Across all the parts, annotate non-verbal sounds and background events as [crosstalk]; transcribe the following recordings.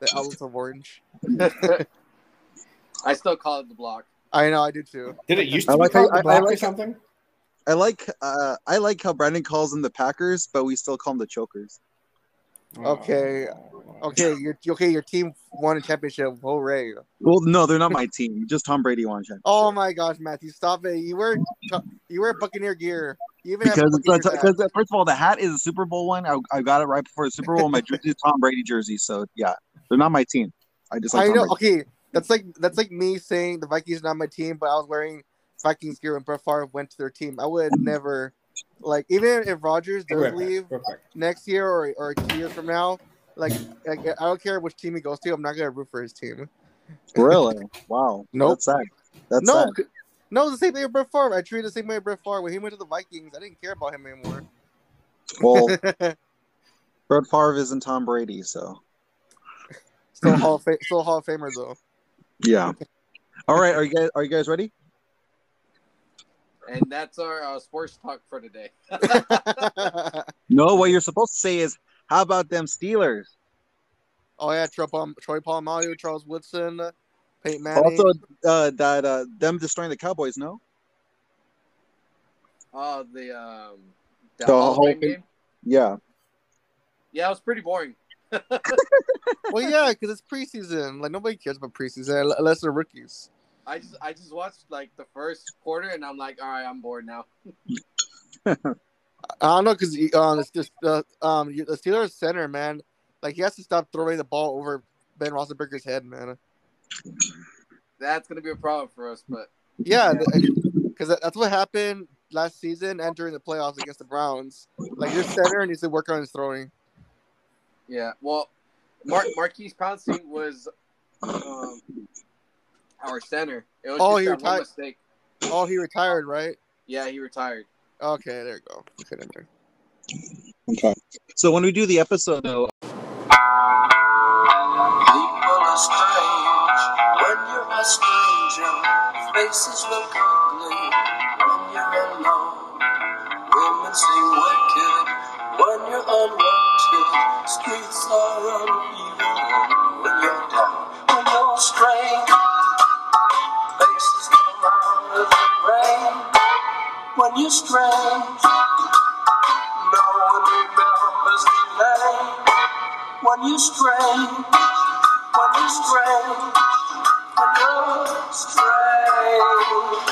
the Outlaws of Orange. [laughs] I still call it the block. I know, I do too. Did it used to I be like called how- the I- I block or like- something? I like uh I like how Brandon calls them the Packers, but we still call them the Chokers. Okay. Oh. Okay, your okay, your team won a championship. Hooray! Well, no, they're not my team. Just Tom Brady won a championship. Oh my gosh, Matthew, stop it! You wear you wear Buccaneer gear. You even have because Buccaneers hat. because first of all, the hat is a Super Bowl one. I, I got it right before the Super Bowl. My jersey is Tom Brady jersey, so yeah, they're not my team. I just like I know. Brady. Okay, that's like that's like me saying the Vikings are not my team, but I was wearing Vikings gear when Brett Favre went to their team. I would [laughs] never, like, even if Rodgers does Real quick, leave real quick. next year or or two years from now, like, like I don't care which team he goes to, I'm not gonna root for his team. [laughs] Really? Wow. Nope. That's sad. That's no, sad. no, it's the same thing with Brett Favre. I treated the same way with Brett Favre when he went to the Vikings. I didn't care about him anymore. Well, [laughs] Brett Favre isn't Tom Brady, so still [clears throat] Hall of Fame, still Hall of Famer though. yeah. All right, are you guys are you guys ready? And that's our uh, sports talk for today. [laughs] No, what you're supposed to say is, how about them Steelers? oh yeah, Troy, Palm, Troy Polamalu, Charles Woodson, Peyton Manning. Also, uh, that uh, them destroying the Cowboys. No. Oh, the um, the The whole game. Yeah. Yeah, it was pretty boring. [laughs] well, yeah, because it's preseason. Like nobody cares about preseason unless they're rookies. I just I just watched like the first quarter, and I'm like, all right, I'm bored now. [laughs] I don't know because um, it's just uh, um, the Steelers center man, like he has to stop throwing the ball over Ben Roethlisberger's head, man. That's gonna be a problem for us, but Yeah, because that's what happened last season and during the playoffs against the Browns. Like your center needs to work on his throwing. Yeah. Well, Mark Maurkice Pouncey was um, our center. It was Oh, he retired- mistake. Oh, he retired, right? Yeah, he retired. Okay, there you go. Okay, never. Okay. So when we do the episode, though, People are strange when you're a stranger. Faces look ugly when you're alone. Women seem Streets are uneven when you're down. When you're strange, faces come out of the rain. When you're strange, no one remembers name. When you're strange, when you're strange, when you're strange.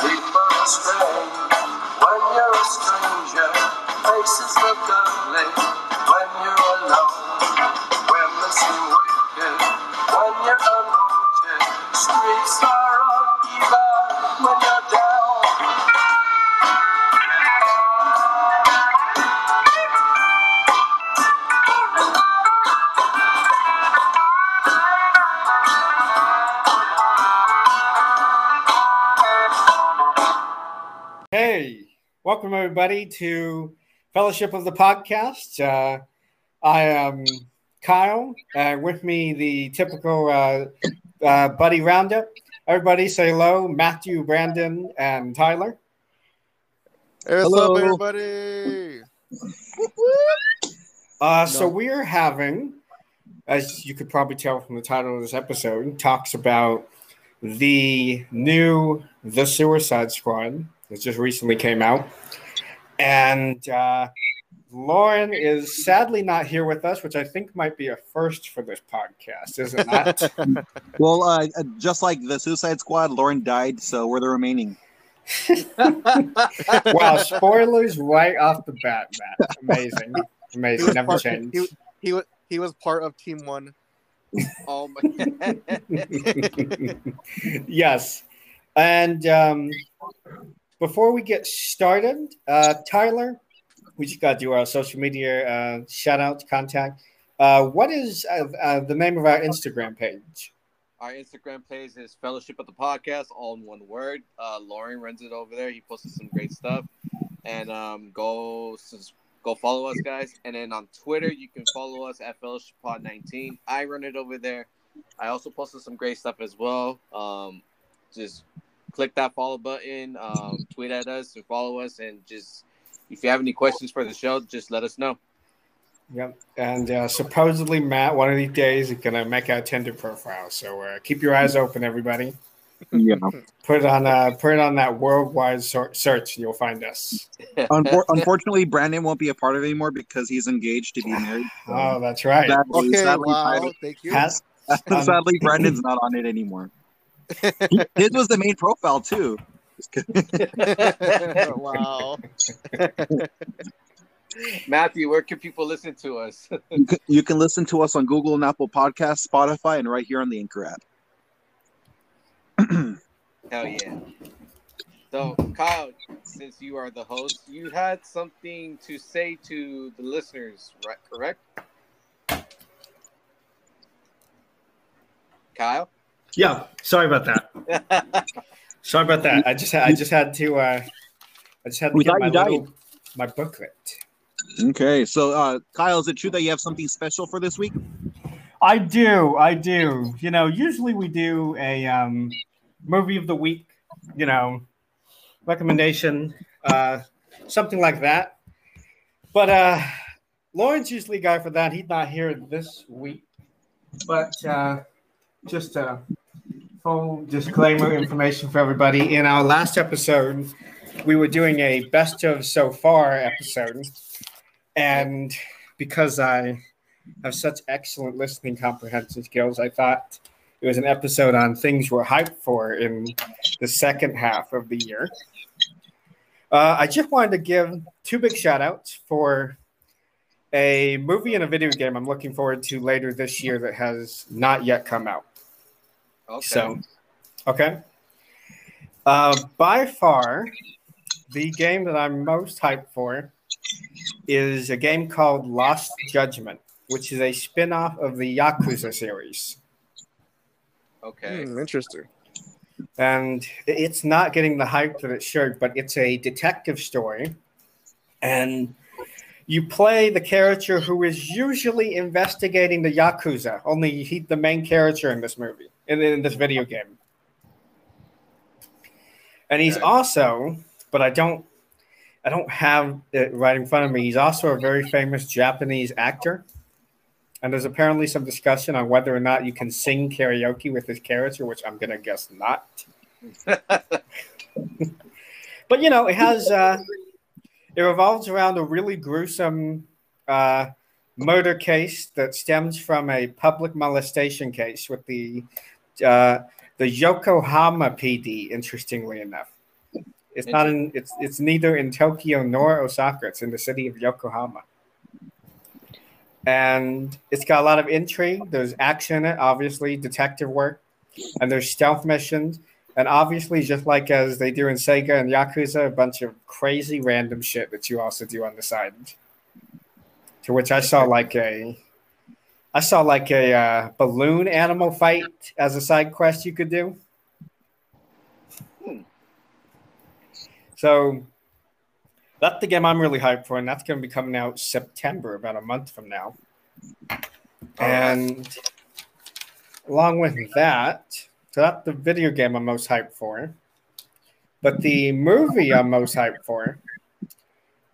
People are strange Faces look when you're alone. Wicked when you're unwanted. Streets are uneven when you're down. Hey, welcome everybody to Fellowship of the Podcast. Uh, I am Kyle, and with me the typical uh, uh, buddy roundup. Everybody say hello, Matthew, Brandon, and Tyler. Hey, what's Hello. up, everybody? Uh, So we are having, as you could probably tell from the title of this episode, talks about the new The Suicide Squad that just recently came out, and uh, Lauren is sadly not here with us, which I think might be a first for this podcast, is it not? [laughs] well, uh, uh, just like the Suicide Squad, Lauren died, so we're the remaining. [laughs] wow, spoilers right off the bat, Matt. Amazing, amazing, was never part- changed. He, he was he was part of Team One. [laughs] Oh my! yes. And um, before we get started, uh, Tyler, we just got to do our social media uh, shout out, contact. Uh, what is uh, uh, the name of our Instagram page? Our Instagram page is Fellowship of the Podcast, all in one word. Uh, Lauren runs it over there. He posted some great stuff, and um, go go follow us, guys. And then on Twitter, you can follow us at Fellowship Pod 19. I run it over there. I also posted some great stuff as well. Um, just click that follow button, um, tweet at us, and follow us. And just if you have any questions for the show, just let us know. Yep. And uh, supposedly Matt, one of these days, is gonna make our Tinder profile. So uh, keep your eyes open, everybody. Yeah. Put it on uh, put it on that worldwide sor- search, and you'll find us. [laughs] Unfor- unfortunately, Brandon won't be a part of it anymore because he's engaged to be married. So Oh, that's right. sadly, Okay, sadly, wow, thank you. Has- [laughs] sadly, Brandon's not on it anymore. [laughs] His was the main profile too. Just [laughs] wow. [laughs] Matthew, where can people listen to us? You can, you can listen to us on Google and Apple Podcasts, Spotify, and right here on the Anchor app. [clears throat] Hell yeah. So, Kyle, since you are the host, you had something to say to the listeners, right? Correct? Kyle? Yeah. Sorry about that. [laughs] Sorry about that. I just had, I just had to uh, I just had to We get thought my little my booklet. Okay, so uh, Kyle, is it true that you have something special for this week? I do, I do. You know, usually we do a um, movie of the week, you know, recommendation, uh, something like that. But uh, Lauren's usually guy for that. He's not here this week. But uh, just a full disclaimer information for everybody. In our last episode, we were doing a best of so far episode. And because I have such excellent listening comprehension skills, I thought it was an episode on things we're hyped for in the second half of the year. Uh, I just wanted to give two big shout outs for a movie and a video game I'm looking forward to later this year that has not yet come out. Okay. So, okay. Uh, by far, the game that I'm most hyped for is a game called Lost Judgment, which is a spin off of the Yakuza series. okay. Hmm, interesting. And it's not getting the hype that it should, but it's a detective story. And you play the character who is usually investigating the Yakuza, only he's the main character in this movie, in, in this video game. And he's also, but I don't I don't have it right in front of me. He's also a very famous Japanese actor. And there's apparently some discussion on whether or not you can sing karaoke with his character, which I'm gonna guess not. [laughs] But you know, it has uh, it revolves around a really gruesome uh, murder case that stems from a public molestation case with the uh, the Yokohama PD. Interestingly enough, it's not in it's it's neither in Tokyo nor Osaka. It's in the city of Yokohama, and it's got a lot of intrigue. There's action in it, obviously, detective work, and there's stealth missions. And obviously, just like as they do in Sega and Yakuza, a bunch of crazy random shit that you also do on the side. To which I saw like a, I saw like a uh, balloon animal fight as a side quest you could do. So that's the game I'm really hyped for, and that's going to be coming out September, about a month from now. And along with that, so that's the video game I'm most hyped for. But the movie I'm most hyped for,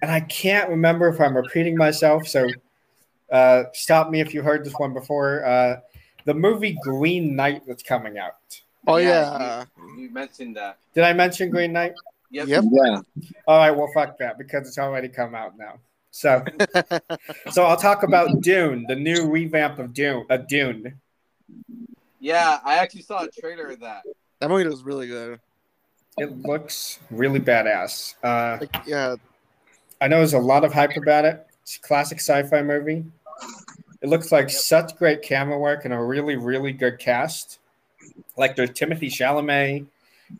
and I can't remember if I'm repeating myself, so uh, stop me if you heard this one before. Uh, the movie Green Knight that's coming out. Oh Yeah, yeah. You, you mentioned that. Did I mention Green Knight? Yep. Yep. Yeah. All right, well, fuck that because it's already come out now. So, so I'll talk about Dune, the new revamp of Dune. Uh, Dune. Yeah, I actually saw a trailer of that. That movie was really good. It looks really badass. Uh, Like, yeah. I know there's a lot of hype about it. It's a classic sci-fi movie. It looks like such great camera work and a really, really good cast. Like there's Timothée Chalamet,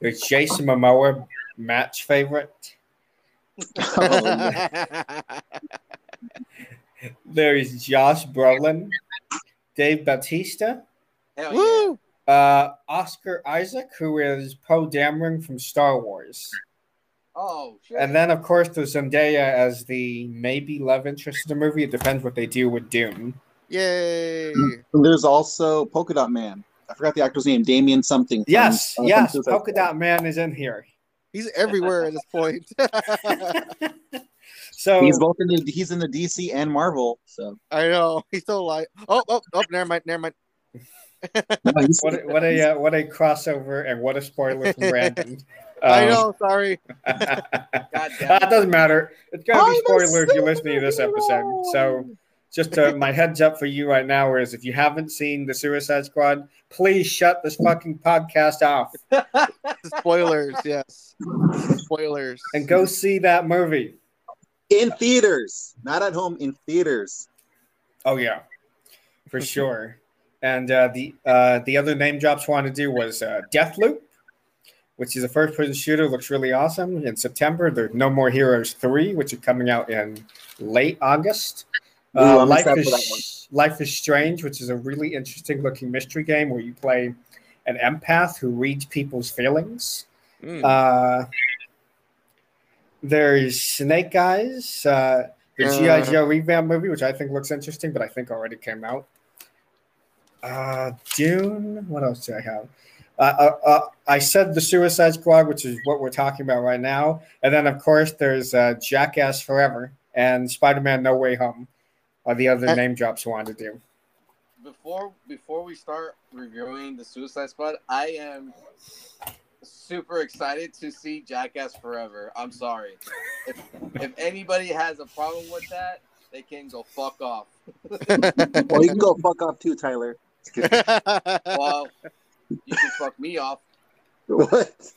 there's Jason Momoa, Matt's favorite. [laughs] There's Josh Brolin, Dave Bautista, yeah. Uh, Oscar Isaac, who is Poe Dameron from Star Wars. Oh shit. And then, of course, there's Zendaya as the maybe love interest in the movie. It depends what they do with Doom. Yay! And there's also Polka Dot Man. I forgot the actor's name, Damien something. from, Yes, uh, from yes, Suicide Polka Dot Man is in here. He's everywhere at this point. [laughs] So [laughs] He's both in the he's in the DC and Marvel. So I know [laughs] he's still like. Oh, oh, oh. Never mind. Never mind. No, what a, what a uh, what a crossover and what a spoiler from Brandon. I Um, know. Sorry. [laughs] God damn that it. doesn't matter. It's gonna be I'm a spoiler if you're listening to this episode. So just uh, my heads up for you right now is if you haven't seen the Suicide Squad, please shut this fucking podcast off [laughs] Spoilers. yes. Spoilers. and go see that movie. in theaters, not at home. In theaters. Oh yeah, for sure. And uh, the uh, the other name drops I want to do was uh, Deathloop, which is a first person shooter. Looks really awesome. In September, there's No More Heroes three, which is coming out in late August. Ooh, Uh, Life excited for that one. is Life is Strange, which is a really interesting looking mystery game where you play an empath who reads people's feelings. Mm. Uh, there's Snake Eyes, uh, the Uh. GI Joe revamp movie, which I think looks interesting, but I think already came out. Uh, Dune. What else do I have? Uh, uh, uh, I said the Suicide Squad, which is what we're talking about right now, and then of course there's uh, Jackass Forever and Spider-Man No Way Home. Are the other Uh, name drops I wanted to do? before before we start reviewing the Suicide Squad, I am super excited to see Jackass Forever. I'm sorry. If if anybody has a problem with that, they can go fuck off. [laughs] Well, you can go fuck off too, Tyler. [laughs] Well, you can fuck me off. What? [laughs]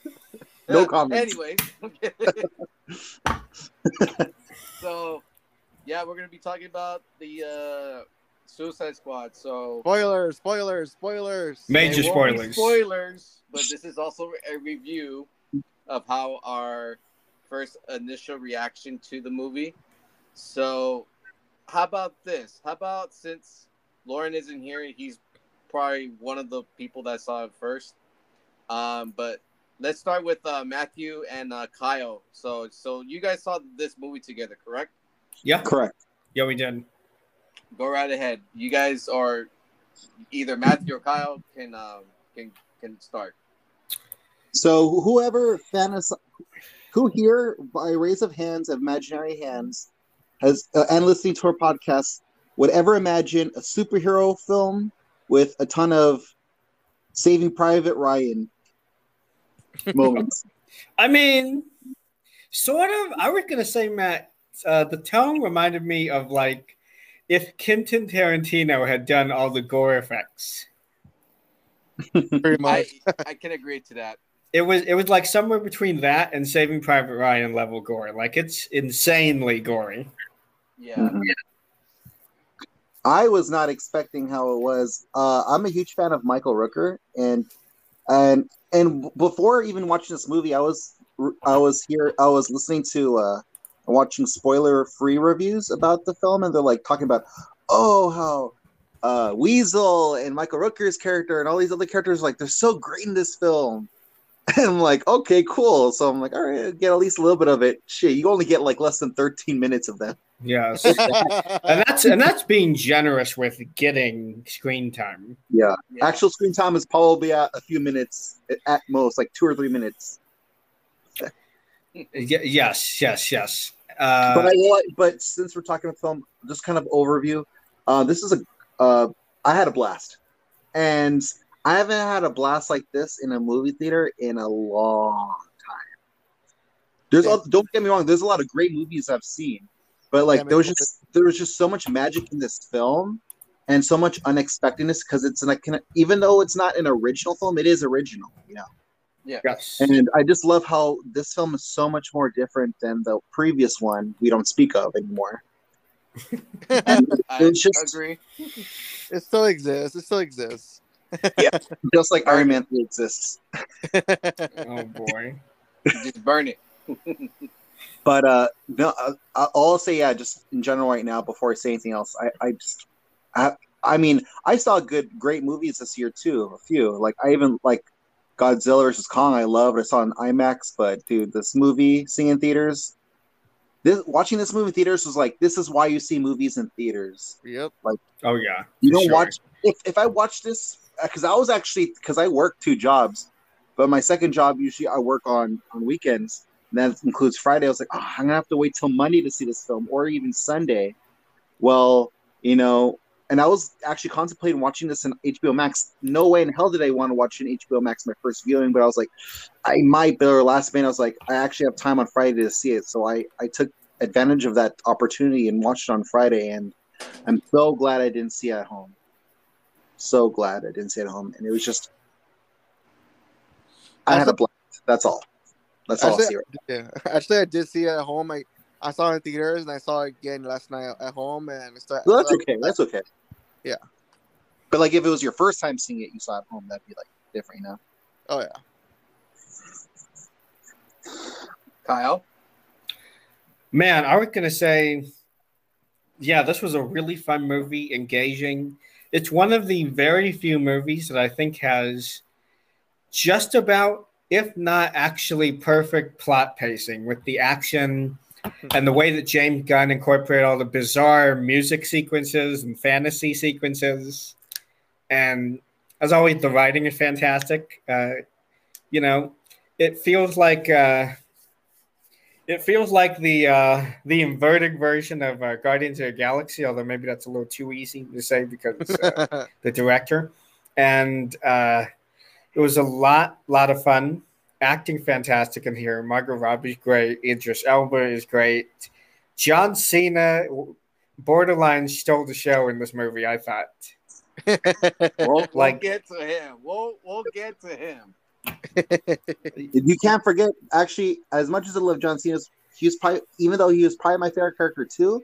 No comment. anyway. [laughs] so yeah, we're gonna be talking about the uh, Suicide Squad. So spoilers. Spoilers. Spoilers. Major There won't be spoilers. spoilers, but this is also a review of how our first initial reaction to the movie. So, how about this? How about since Lauren isn't here, he's probably one of the people that saw it first. Um, but let's start with uh, Matthew and uh, Kyle. So, so you guys saw this movie together, correct? Yeah, Correct. yeah, we did. Go right ahead. You guys are either Matthew or Kyle can um, can can start. So whoever fantas, who here by raise of hands, of imaginary hands, has uh, and listening to our podcast would ever imagine a superhero film with a ton of Saving Private Ryan moments. [laughs] I mean, sort of. I was gonna say, Matt. Uh, the tone reminded me of like if Quentin Tarantino had done all the gore effects. [laughs] Pretty much. I I can agree to that. It was it was like somewhere between that and Saving Private Ryan level gore. Like it's insanely gory. Yeah. Mhm. I was not expecting how it was. Uh, I'm a huge fan of Michael Rooker, and and and before even watching this movie, I was I was here I was listening to uh, watching spoiler free reviews about the film, and they're like talking about oh how uh, Weasel and Michael Rooker's character and all these other characters like they're so great in this film. [laughs] And I'm like, okay, cool. So I'm like, all right, get at least a little bit of it. Shit, you only get like less than 13 minutes of that. Yes. [laughs] and that's and that's being generous with getting screen time. Yeah. yeah. Actual screen time is probably at a few minutes at most, like two or three minutes. Y- yes, yes, yes. Uh, but I will- but since we're talking about film, just kind of overview. Uh, this is a uh, I had a blast, and I haven't had a blast like this in a movie theater in a long time. There's Yeah. a, don't get me wrong. There's a lot of great movies I've seen, but like Yeah, there was man. just there was just so much magic in this film, and so much unexpectedness because it's like even though it's not an original film, it is original. You know. Yeah. yes. And I just love how this film is so much more different than the previous one we don't speak of anymore. [laughs] I It's just- agree. it still exists. It still exists. [laughs] Yeah, just like Iron Man 3 exists. [laughs] oh boy. Just burn it. But uh no uh, I- I'll say yeah, just in general right now before I say anything else. I, I just I I mean, I saw good great movies this year too, a few. Like I even like Godzilla vs. Kong I loved. I saw in IMAX, but dude, this movie seeing in theaters this watching this movie in theaters was like this is why you see movies in theaters. yep. Like, oh yeah. You for don't sure. watch if if I watch this because I was actually because I work two jobs, but my second job usually I work on on weekends. And that includes Friday. I was like, oh, I'm gonna have to wait till Monday to see this film, or even Sunday. Well, you know, and I was actually contemplating watching this in HBO Max. No way in hell did I want to watch an HBO Max my first viewing, but I was like, I might. But our last minute, I was like, I actually have time on Friday to see it, so I I took advantage of that opportunity and watched it on Friday, and I'm so glad I didn't see it at home. So glad I didn't see it at home, and it was just I had a blast. That's all. That's all I'll see. Actually, yeah. [laughs] Actually, I did see it at home. I I saw it in theaters and I saw it again last night at home. And it's Well, that's okay. That's okay. Yeah. But like, if it was your first time seeing it, you saw it at home, that'd be like different, you know. Oh yeah. Kyle. Man, I was gonna say, yeah, this was a really fun movie, engaging. It's one of the very few movies that I think has just about, if not actually perfect plot pacing with the action and the way that James Gunn incorporated all the bizarre music sequences and fantasy sequences. And as always, the writing is fantastic. Uh, you know, it feels like uh, it feels like the uh, the inverted version of uh, Guardians of the Galaxy, although maybe that's a little too easy to say because uh, [laughs] the director. And uh, it was a lot, lot of fun. Acting fantastic in here. Margot Robbie's great. Idris Elba is great. John Cena borderline stole the show in this movie. I thought. [laughs] We'll, Like- we'll get to him. We'll we'll get to him. [laughs] You can't forget, actually, as much as I love John Cena, he was probably, even though he was probably my favorite character too,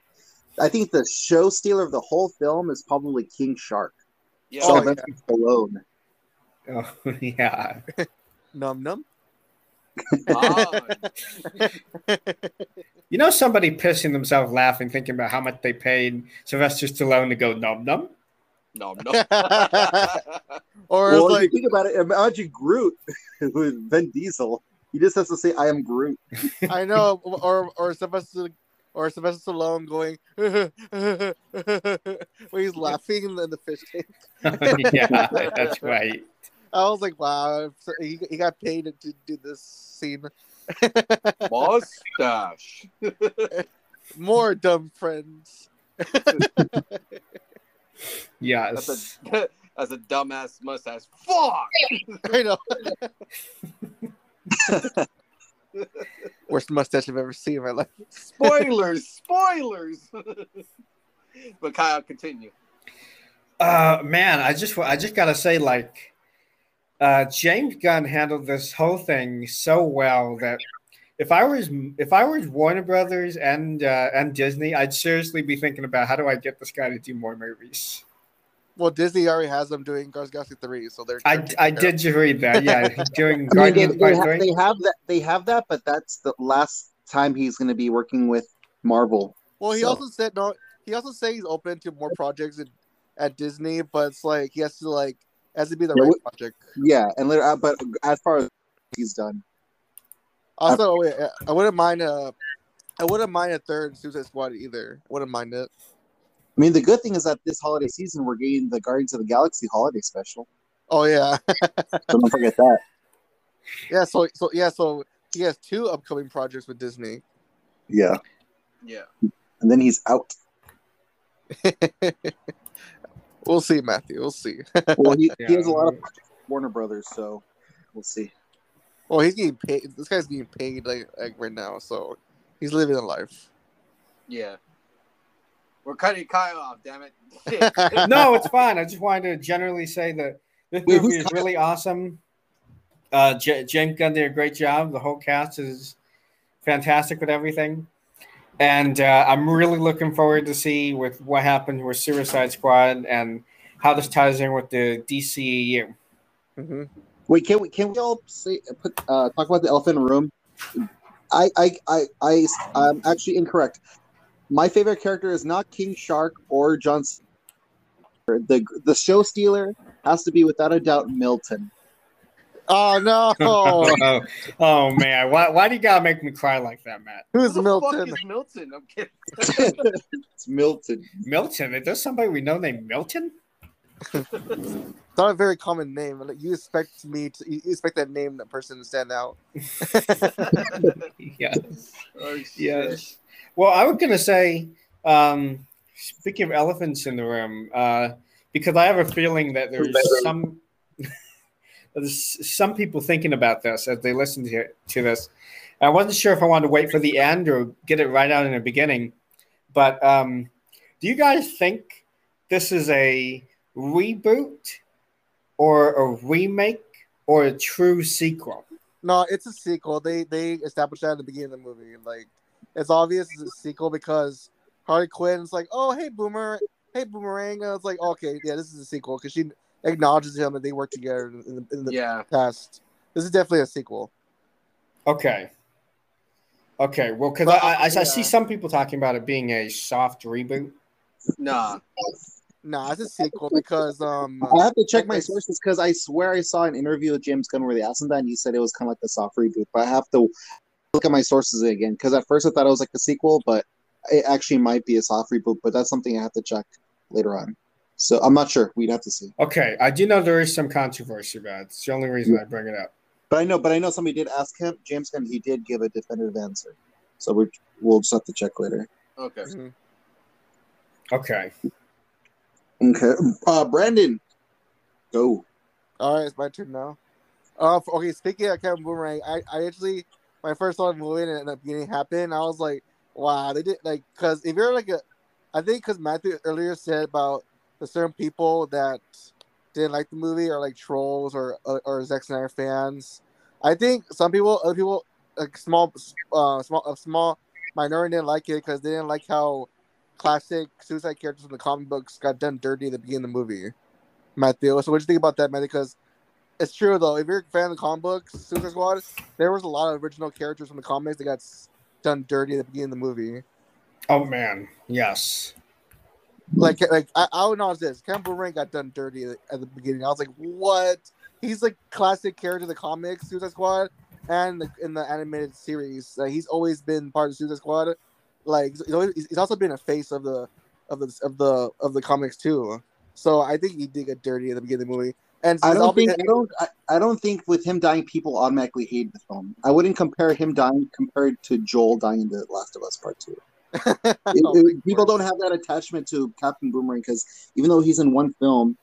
I think the show stealer of the whole film is probably King Shark. Yeah. Oh, Sylvester Stallone. Oh, [laughs] yeah. [laughs] Num num. You know, somebody pissing themselves laughing, thinking about how much they paid Sylvester Stallone to go num num. no, no. [laughs] or Well, like if you think about it, imagine Groot with Vin Diesel. He just has to say, "I am Groot." I know, or or Sylvester or Sylvester Stallone going when he's laughing in the, in the fish tank. yeah, that's right. I was like, wow, so he, he got paid to do this scene. [laughs] Mustache. [laughs] More dumb friends. [laughs] Yes. That's a that's a dumbass mustache. Fuck. I know. Worst mustache I've ever seen in my life. Spoilers. Spoilers. but Kyle, continue. Uh, man, I just I just gotta say, like, uh, James Gunn handled this whole thing so well that if I was if I was Warner Brothers and uh, and Disney, I'd seriously be thinking about how do I get this guy to do more movies. Well, Disney already has them doing Guardians of the Galaxy 3, so they're. I, I did just read that. Yeah, he's [laughs] doing I mean, they, Guardians they, Part ha- they have that. They have that, but that's the last time he's going to be working with Marvel. Well, he So- also said no. He also said he's open to more projects at, at Disney, but it's like he has to like has to be the Yeah, right what- project. Yeah, and later, uh, but as far as he's done, Also, wait, I wouldn't mind a, I wouldn't mind a third Suicide Squad either. Wouldn't mind it. I mean, the good thing is that this holiday season we're getting the Guardians of the Galaxy holiday special. Oh yeah, So [laughs] don't forget that. yeah. So so yeah. So he has two upcoming projects with Disney. Yeah, Yeah. and then he's out. [laughs] we'll see, Matthew. We'll see. [laughs] Well, he, he has a lot of Warner Brothers, so we'll see. well, he's getting paid. This guy's getting paid like, like right now, so he's living a life. Yeah. We're cutting Kyle off, damn it. [laughs] [laughs] No, it's fine. I just wanted to generally say that this Wait, movie who's is really awesome. Uh, J- James Gunn did a great job. The whole cast is fantastic with everything, and uh, I'm really looking forward to see with what happened with Suicide Squad and how this ties in with the DCEU. hmm Wait, can we can we all say put uh, talk about the elephant in the room? I I I I I'm actually incorrect. My favorite character is not King Shark or John. C- The the show stealer has to be without a doubt Milton. Oh no! [laughs] oh, oh, man, why, why do you gotta make me cry like that, Matt? Who's Who the Milton? fuck is Milton? I'm kidding. [laughs] [laughs] it's Milton. Milton? Is there somebody we know named Milton? It's not a very common name. Like, you expect me to you expect that name, that person to stand out. yes. Oh. Yes. Well, I was gonna say, um, speaking of elephants in the room, uh, because I have a feeling that there's some there's some people thinking about this as they listen to to this. I wasn't sure if I wanted to wait for the end or get it right out in the beginning, but um, do you guys think this is a reboot or a remake or a true sequel? No, it's a sequel. They they established that at the beginning of the movie. Like it's obvious it's a sequel because Harley Quinn's like, oh hey Boomer, hey Boomerang. And it's like okay, yeah, this is a sequel because she acknowledges him and they work together in the, in the Yeah. past. This is definitely a sequel. Okay. Okay. Well, because But, I, I, I see some people talking about it being a soft reboot. Nah. Nah, it's a sequel because um I have to check my sources because I swear I saw an interview with James Gunn where they asked him that, and he said it was kind of like a soft reboot. But I have to look at my sources again because at first I thought it was like a sequel, but it actually might be a soft reboot. But that's something I have to check later on. So I'm not sure. We'd have to see. Okay. I do know there is some controversy about it. It's the only reason I bring it up. But I know, but I know somebody did ask him, James Gunn. He did give a definitive answer. So we we'll just have to check later. Okay. mhm. Okay. Okay, uh, Brandon, go. All right, it's my turn now. Uh, f- okay. Speaking of Kevin Boomerang, I, I actually my first saw the movie and the beginning happened, I was like, wow, they did like because if you're like a, I think because Matthew earlier said about certain people that didn't like the movie or like trolls or or, or Zack Snyder fans. I think some people, other people, like small, uh, small, a small minority didn't like it because they didn't like how classic suicide characters from the comic books got done dirty at the beginning of the movie. Matthew, so what do you think about that, Matthew? Because it's true though. If you're a fan of the comic books, Suicide Squad, there was a lot of original characters from the comics that got done dirty at the beginning of the movie. Oh man. Yes. Like, like I, I would know this. Ken Boomerang got done dirty at at the beginning. I was like, what? He's like classic character of the comics, Suicide Squad, and the, in the animated series. Like, he's always been part of Suicide Squad. Like, he's, always, he's also been a face of the of the of the of the comics too. So I think he did get dirty at the beginning of the movie. And I don't think I don't I, I don't think with him dying, people automatically hate the film. I wouldn't compare him dying compared to Joel dying in The Last of Us Part Two. [laughs] It- Oh, it- people don't have that attachment to Captain Boomerang because even though he's in one film,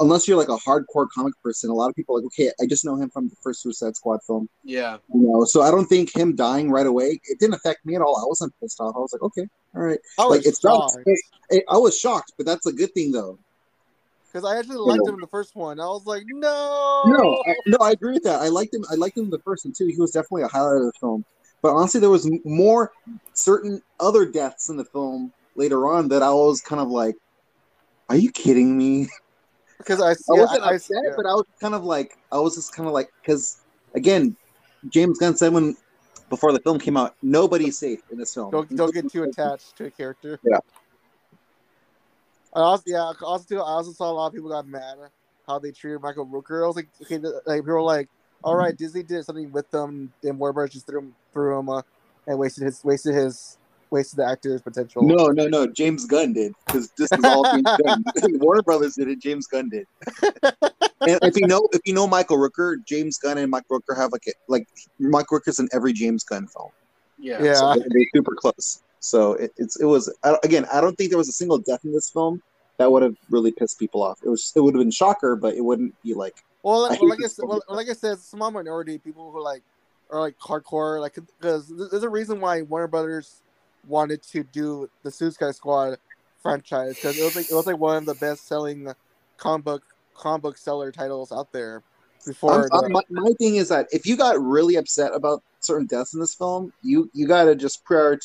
unless you're like a hardcore comic person, a lot of people are like, okay, I just know him from the first Suicide Squad film. Yeah. You know, so I don't think him dying right away. It didn't affect me at all. I wasn't pissed off. I was like, okay, all right. I was Like it's shocked. it- I was shocked, but that's a good thing though. Because I actually liked him in the first one. I was like, no. No, I, no, I agree with that. I liked him. I liked him in the first one too. He was definitely a highlight of the film. But honestly, there was more certain other deaths in the film later on that I was kind of like, "Are you kidding me?" [laughs] Because I, I wasn't I, I, yeah. but I was kind of like, I was just kind of like, because again, James Gunn said when before the film came out, nobody's safe in this film. don't don't get too attached to a character. Yeah. I also, yeah, also too, I also saw a lot of people got mad how they treated Michael Rooker. I was like, okay, like people were like, all right, Disney did something with them, and Warner Bros. just threw him threw him uh, and wasted his wasted his wasted the actor's potential. No, no, no. James Gunn did because this is all James [laughs] Gunn. [laughs] Warner Brothers did it. James Gunn did. and if you know, if you know Michael Rooker, James Gunn and Mike Rooker have like a, like Mike Rooker's in every James Gunn film. Yeah. Yeah. So they're, they're super close. So it, it's it was I, again. I don't think there was a single death in this film that would have really pissed people off. It was it would have been shocker, but it wouldn't be like Well, I well, like I said, well, like I said, it's a small minority people who like are like hardcore, like because there's a reason why Warner Brothers wanted to do the Suicide Squad franchise because it was like it was like one of the best selling comic book comic book seller titles out there before. The- my, my thing is that if you got really upset about certain deaths in this film, you you got to just prior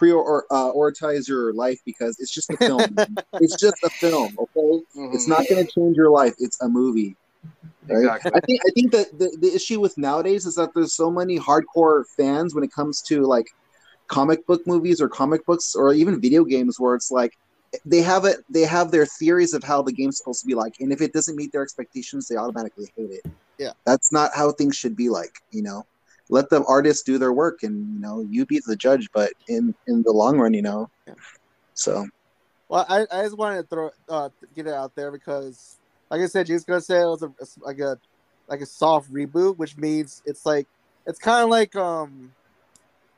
Uh, prioritize your life because it's just a film. [laughs] it's just a film, okay? It's not mm-hmm. going to change your life. It's a movie. Right? Exactly. I think I think that the, the issue with nowadays is that there's so many hardcore fans when it comes to like comic book movies or comic books or even video games where it's like they have it they have their theories of how the game's supposed to be like and if it doesn't meet their expectations they automatically hate it Yeah. that's not how things should be like you know let the artists do their work and you know you be the judge but in in the long run you know Yeah. so Well, I, I just wanted to throw uh, get it out there because like I said, you gonna say it was a, like a like a soft reboot, which means it's like it's kind of like um,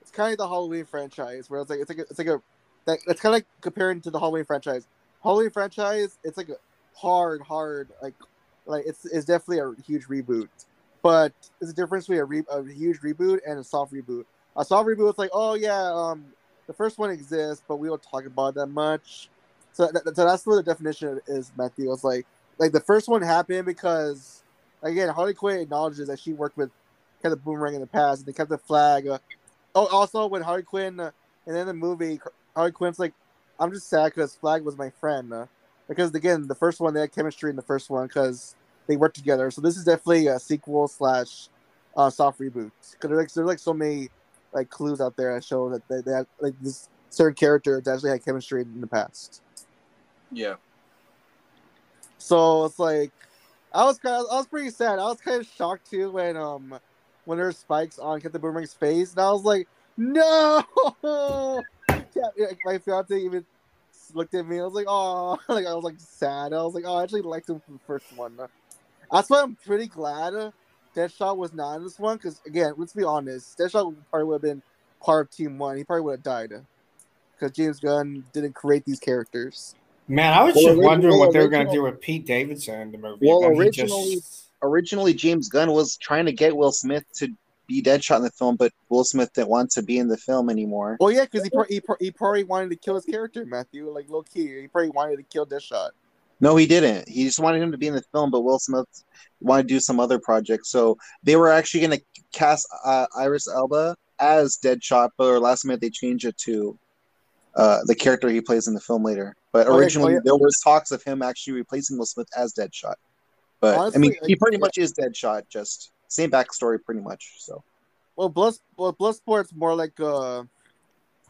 it's kind of the Halloween franchise, where it's like it's like a, it's like a that it's kind of like comparing to the Halloween franchise. Halloween franchise, it's like a hard, hard like like it's it's definitely a huge reboot, but there's a difference between a, re- a huge reboot and a soft reboot. A soft reboot is like, oh yeah, um, the first one exists, but we don't talk about that much. So, that, so that's what the definition is, Matthew. It's like like the first one happened because again, Harley Quinn acknowledges that she worked with kind of Boomerang in the past, and they kept the flag. Uh, oh, also when Harley Quinn uh, and then the movie, Harley Quinn's like, I'm just sad because Flag was my friend. Uh, because again, the first one they had chemistry in the first one because they worked together. So this is definitely a sequel slash uh, soft reboot. Because there's like there's like so many like clues out there that show that they, they have like this certain character that actually had chemistry in the past. Yeah. So it's like I was kind of, I was pretty sad. I was kind of shocked too when um when there were spikes on Captain Boomerang's face, and I was like, no. [laughs] My fiance even looked at me. I was like, oh, [laughs] like I was like sad. I was like, oh, I actually liked him from the first one. That's why I'm pretty glad Deadshot was not in this one because again, let's be honest, Deadshot probably would have been part of Team One. He probably would have died because James Gunn didn't create these characters. Man, I was Well, just ori- wondering well, what they were going to do with Pete Davidson in the movie. Well, originally- just- Originally, James Gunn was trying to get Will Smith to be Deadshot in the film, but Will Smith didn't want to be in the film anymore. Well, yeah, because he, pro- he, pro- he probably wanted to kill his character, Matthew. Like low key, he probably wanted to kill Deadshot. No, he didn't. He just wanted him to be in the film, but Will Smith wanted to do some other project. So they were actually going to cast uh, Idris Elba as Deadshot, but last minute they changed it to uh, the character he plays in the film later. But originally yeah. there was talks of him actually replacing Will Smith as Deadshot. But I mean, he pretty much is Deadshot, just same backstory, pretty much. So Well, Blood, well, Bloodsport's more like uh,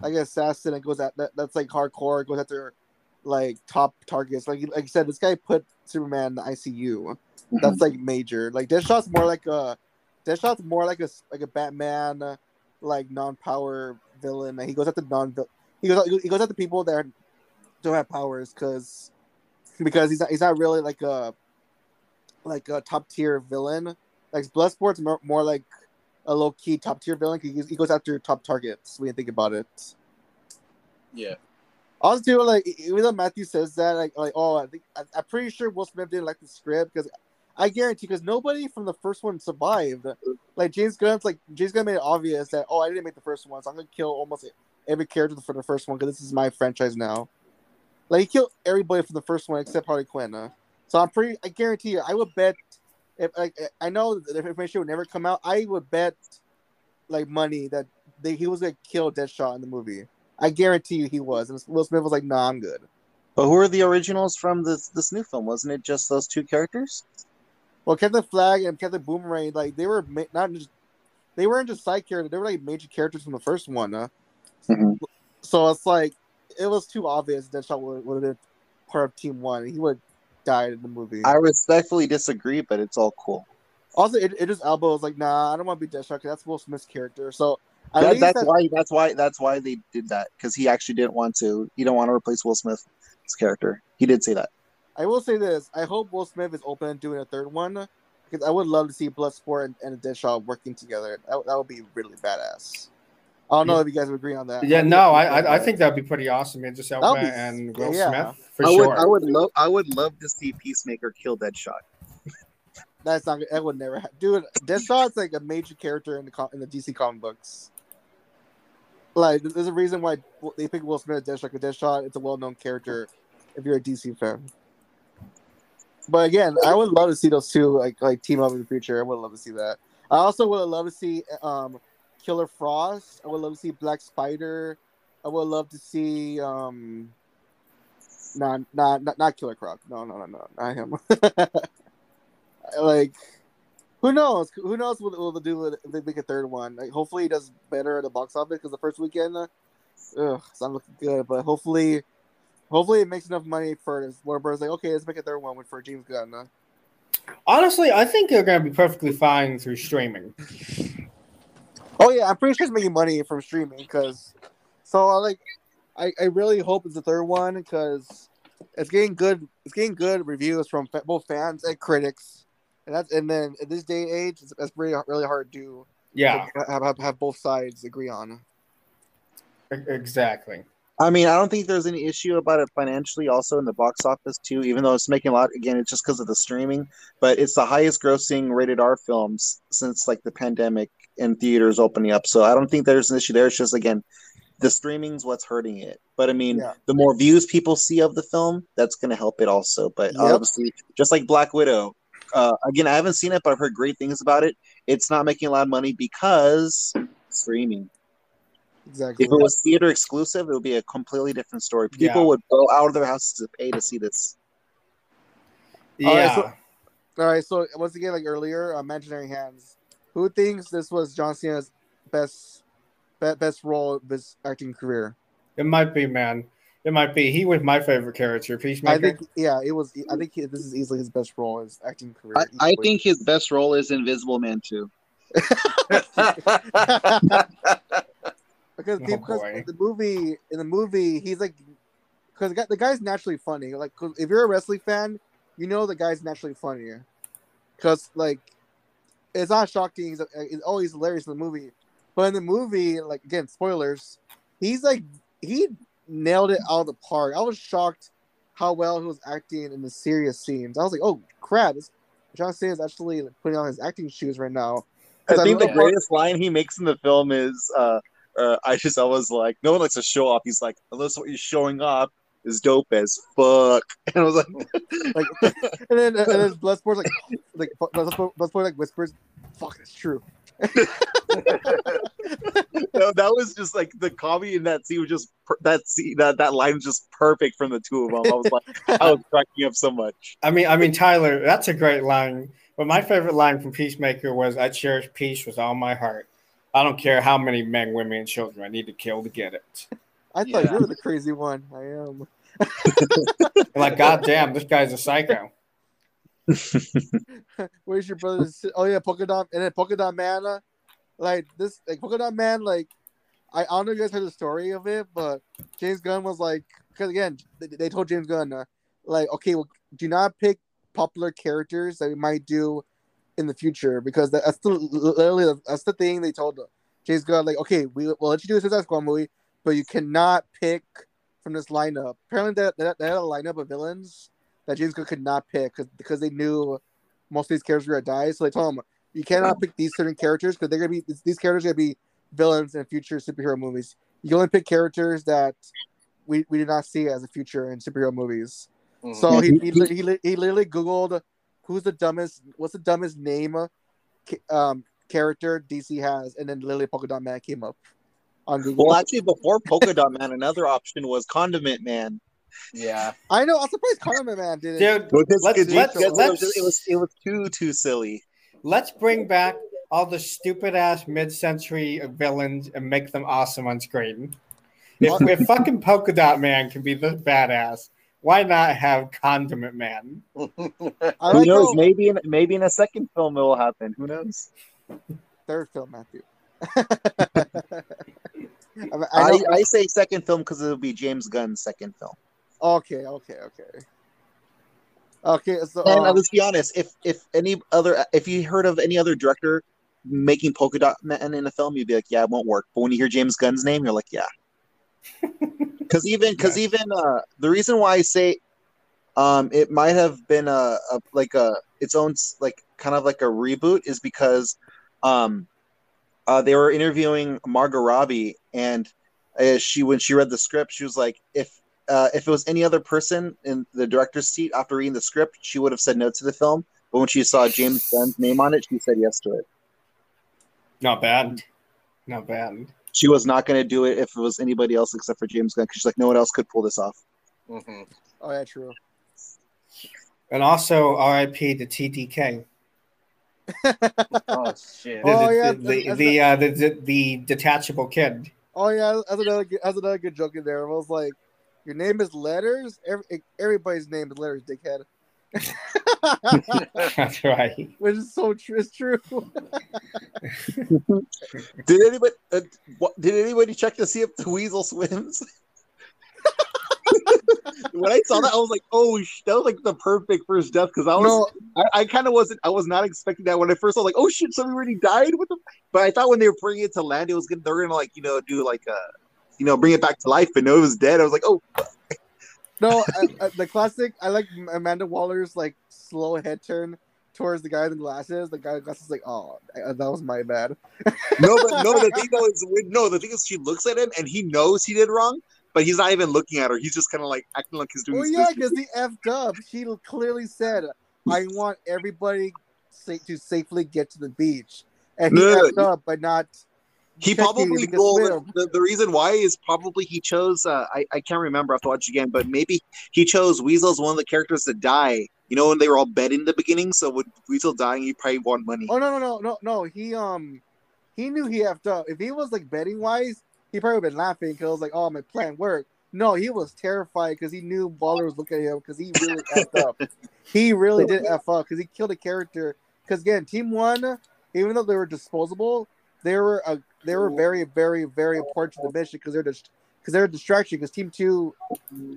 like an assassin. It goes at that, that's like hardcore. It goes after like top targets. Like like you said, this guy put Superman in the ICU. Mm-hmm. That's like major. Like Deadshot's more like a Deadshot's more like a like a Batman, like non-power villain. Like, he goes after non. He goes he goes after people that don't have powers because because he's not he's not really like a like a top tier villain. Like Bloodsport's more, more like a low key top tier villain. He, he goes after top targets when you think about it. Yeah. Too, like even though Matthew says that, like, like oh, I think I, I'm pretty sure Will Smith didn't like the script because I guarantee because nobody from the first one survived. Like James Gunn's like James Gunn made it obvious that oh, I didn't make the first one, so I'm gonna kill almost every character for the first one because this is my franchise now. Like he killed everybody from the first one except Harley Quinn. uh. So I'm pretty. I guarantee you, I would bet. If like I know the information would never come out, I would bet like money that they, he was gonna kill Deadshot in the movie. I guarantee you he was. And Will Smith was like, "Nah, I'm good." But who are the originals from this this new film? Wasn't it just those two characters? Well, Captain Flag and Captain Boomerang, like they were ma- not just they weren't just side characters; they were like major characters from the first one. Uh. Mhm. So it's like it was too obvious that Deadshot would, would have been part of Team One. He would have died in the movie. I respectfully disagree, but it's all cool. also, it, it is Elba was like, "Nah, I don't want to be Deadshot because that's Will Smith's character." So That- least that's that- why that's why that's why they did that because he actually didn't want to. He don't want to replace Will Smith's character. He did say that. I will say this: I hope Will Smith is open to doing a third one because I would love to see Bloodsport and, and Deadshot working together. That, that would be really badass. I don't know if you guys would agree on that. yeah, no, I, I I think that'd be pretty awesome. Idris Elba That'd be- and Will yeah. Smith for I sure. would I would love I would love to see Peacemaker kill Deadshot. that's not. That would never. happen. Dude, Deadshot's like a major character in the in the DC comic books. Like, there's a reason why they pick Will Smith as Deadshot. Because Deadshot, it's a well-known character if you're a DC fan. But again, I would love to see those two like like team up in the future. I would love to see that. I also would love to see um Killer Frost. I would love to see Black Spider. I would love to see um not not not, not Killer Croc. No, no, no, no, not him. [laughs] like who knows? Who knows what they'll do if they make a third one? Like hopefully it does better at the box office because the first weekend, uh, ugh, it's not looking good. But hopefully, hopefully it makes enough money for Warner Bros. Like okay, let's make a third one with for James Gunn. Uh. Honestly, I think they're going to be perfectly fine through streaming. Oh yeah, I'm pretty sure it's making money from streaming because. So I like, I, I really hope it's the third one because it's getting good. It's getting good reviews from both fans and critics, and that's and then at this day and age, it's, that's really really hard to Yeah, have, have, have both sides agree on. exactly. I mean, I don't think there's any issue about it financially. Also in the box office too, even though it's making a lot. Again, it's just because of the streaming, but it's the highest grossing rated R films since like the pandemic and theaters opening up. So I don't think there's an issue there. It's just again, the streaming's what's hurting it. But I mean, Yeah. the more views people see of the film, that's going to help it also. But Yep. obviously, just like Black Widow. Uh, again, I haven't seen it, but I've heard great things about it. It's not making a lot of money because streaming. Exactly. If it was theater exclusive, it would be a completely different story. People Yeah. would go out of their houses to pay to see this. Yeah. All right, so- All right, so once again, like earlier, uh, imaginary hands. Who thinks this was John Cena's best be- best role of his acting career? it might be, man. It might be. He was my favorite character, Peacemaker. I think, yeah, it was. I think he, this is easily his best role in his acting career. I, I think his best role is Invisible Man too. [laughs] [laughs] because Oh, because boy. the movie in the movie he's like because the, guy, the guy's naturally funny. Like 'cause if you're a wrestling fan, you know the guy's naturally funny. Because like it's not shocking. He's, uh, it's always hilarious in the movie, but in the movie, like again, spoilers. He's like he nailed it out of the park. I was shocked how well he was acting in the serious scenes. I was like, oh crap, this, John Cena is actually like, putting on his acting shoes right now. I think the love- greatest line he makes in the film is, uh, uh, "I just always like no one likes to show off." He's like, "Unless what you're showing off is dope as fuck," [laughs] and I was like, [laughs] like, [laughs] and then and then Bloodsport like [gasps] like Bloodsport, Bloodsport like whispers, "Fuck, it's true." That, that was just like the comedy in that scene was just per- that scene that that line was just perfect from the two of them. I was like, [laughs] I was cracking up so much. I mean, I mean, Tyler, that's a great line. But my favorite line from Peacemaker was, "I cherish peace with all my heart. I don't care how many men, women, and children I need to kill to get it." I thought Yeah. you were the crazy one. I am. [laughs] Like, God damn, this guy's a psycho. [laughs] Where's your brother? Oh yeah, Polka Dot, and then Polka Dot Man. Uh, Like this, like Polka Man. Like I, I don't know if you guys heard the story of it, but James Gunn was like, because again, they, they told James Gunn, uh, like, okay, well, do not pick popular characters that we might do in the future because that- that's the literally that's the thing they told James Gunn. Like, okay, we will let you do a Suicide Squad movie, but you cannot pick from this lineup. Apparently, that had a lineup of villains that James Gunn could not pick because because they knew most of these characters were gonna die. So they told him you cannot pick these certain characters because they're gonna be these characters are gonna be villains in future superhero movies. You can only pick characters that we, we do not see as a future in superhero movies. Mhm. So he he, he, he literally googled who's the dumbest what's the dumbest name um character DC has, and then literally Polka Dot Man came up on Google. Well, actually, before Polka Dot Man, another option was Condiment Man. yeah. I know. I'm surprised Condiment Man did it. Dude, let's let's it, was let's it was it was too too silly. Let's bring back all the stupid ass mid-century villains and make them awesome on screen. If, if fucking Polka Dot Man can be this badass, why not have Condiment Man? [laughs] I Who like knows? how- Maybe in maybe in a second film it will happen. Who knows? third film, Matthew. [laughs] I, I I, I say second film because it'll be James Gunn's second film. okay, okay, okay. Okay, so And uh, uh, let's be honest, if if any other if you heard of any other director making Polka Dot Man in a film, you'd be like, yeah, it won't work. But when you hear James Gunn's name, you're like, yeah. [laughs] Because even because Yeah. even uh, the reason why I say um, it might have been a, a like a its own like kind of like a reboot is because um, uh, they were interviewing Margot Robbie and uh, she when she read the script, she was like, if uh, if it was any other person in the director's seat after reading the script, she would have said no to the film. But when she saw James Gunn's name on it, she said yes to it. Not bad. Not bad. She was not going to do it if it was anybody else except for James Gunn because she's like, no one else could pull this off. Mhm. oh yeah, true. And also RIP to TDK. [laughs] Oh shit. The, Oh, yeah, the, the, the, uh, the, the, the detachable kid. Oh yeah, that's another good, that's another good joke in there. I was like, your name is letters. Every, everybody's name is letters, dickhead. [laughs] That's right. Which is so true. It's true. [laughs] Did anybody uh, what, did anybody check to see if the weasel swims? [laughs] when I saw that, I was like, "Oh, sh-, that was like the perfect first death." Because I was, No, I, I kind of wasn't, I was not expecting that when I first saw, like, "Oh shit, somebody already died with them." But I thought when they were bringing it to land, it was gonna, they're gonna like, you know, do like, uh, you know, bring it back to life. But no, it was dead. I was like, "Oh, no, the classic. I like Amanda Waller's like slow head turn towards the guy in the glasses. The guy in the glasses is like, oh, that was my bad. [laughs] no, but no, the thing though is, no, the thing is, she looks at him and he knows he did wrong, but he's not even looking at her. He's just kind of like acting like he's doing. Well, yeah, because he effed up. She clearly said, "I want everybody sa- to safely get to the beach," and he No, effed up but not. He probably if he could well, the, the reason why is probably he chose uh, I, I can't remember I have to watch again but maybe he chose Weasel as one of the characters to die you know when they were all betting in the beginning so with Weasel dying he probably won money Oh no no no no no! He um, he knew he effed up. If he was like betting wise, he probably been laughing because was like, "Oh, my plan worked." No, he was terrified because he knew Waller was looking at him because he really effed up. [laughs] He really did f up because he killed a character. Because again, Team One, even though they were disposable, they were a they were very very very important to the mission because they're just because they're a distraction. Because Team Two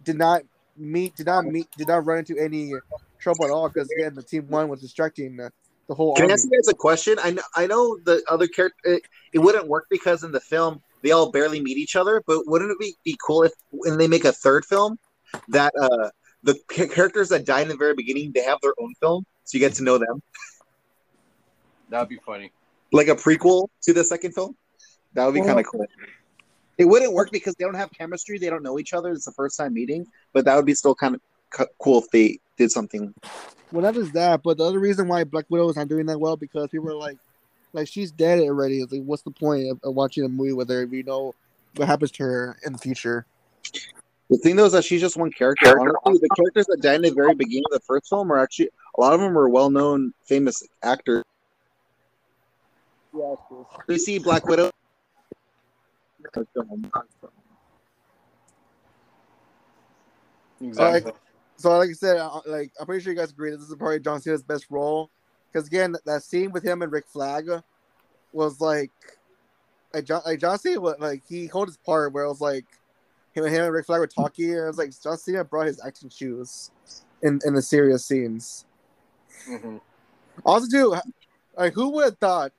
did not meet did not meet did not run into any trouble at all. Because again, the Team One was distracting the, the whole Can I ask you guys a question? I know, I know the other character it, it wouldn't work because in the film they all barely meet each other. But wouldn't it be, be cool if when they make a third film that uh the characters that died in the very beginning they have their own film so you get to know them That'd be funny. Like a prequel to the second film? That would be Well- kind of oh. cool. It wouldn't work because they don't have chemistry. They don't know each other. It's the first time meeting, but that would be still kind of cu- cool if they did something. Well, that is that. But the other reason why Black Widow is not doing that well because people are like, like she's dead already. It's like, what's the point of, of watching a movie with her if you know what happens to her in the future? The thing though is that she's just one character. Honestly, the characters that died in the very beginning of the first film are actually a lot of them are well-known, famous actors. Yeah. You see Black Widow. Exactly. So, like I said, uh, like I'm pretty sure you guys agree that this is probably John Cena's best role because again, that scene with him and Rick Flag was like, like John, like John Cena, was, like he held his part where it was like him and him and Rick Flag were talking, and it was like John Cena brought his acting shoes in in the serious scenes. hmm Also, too, like who would have thought?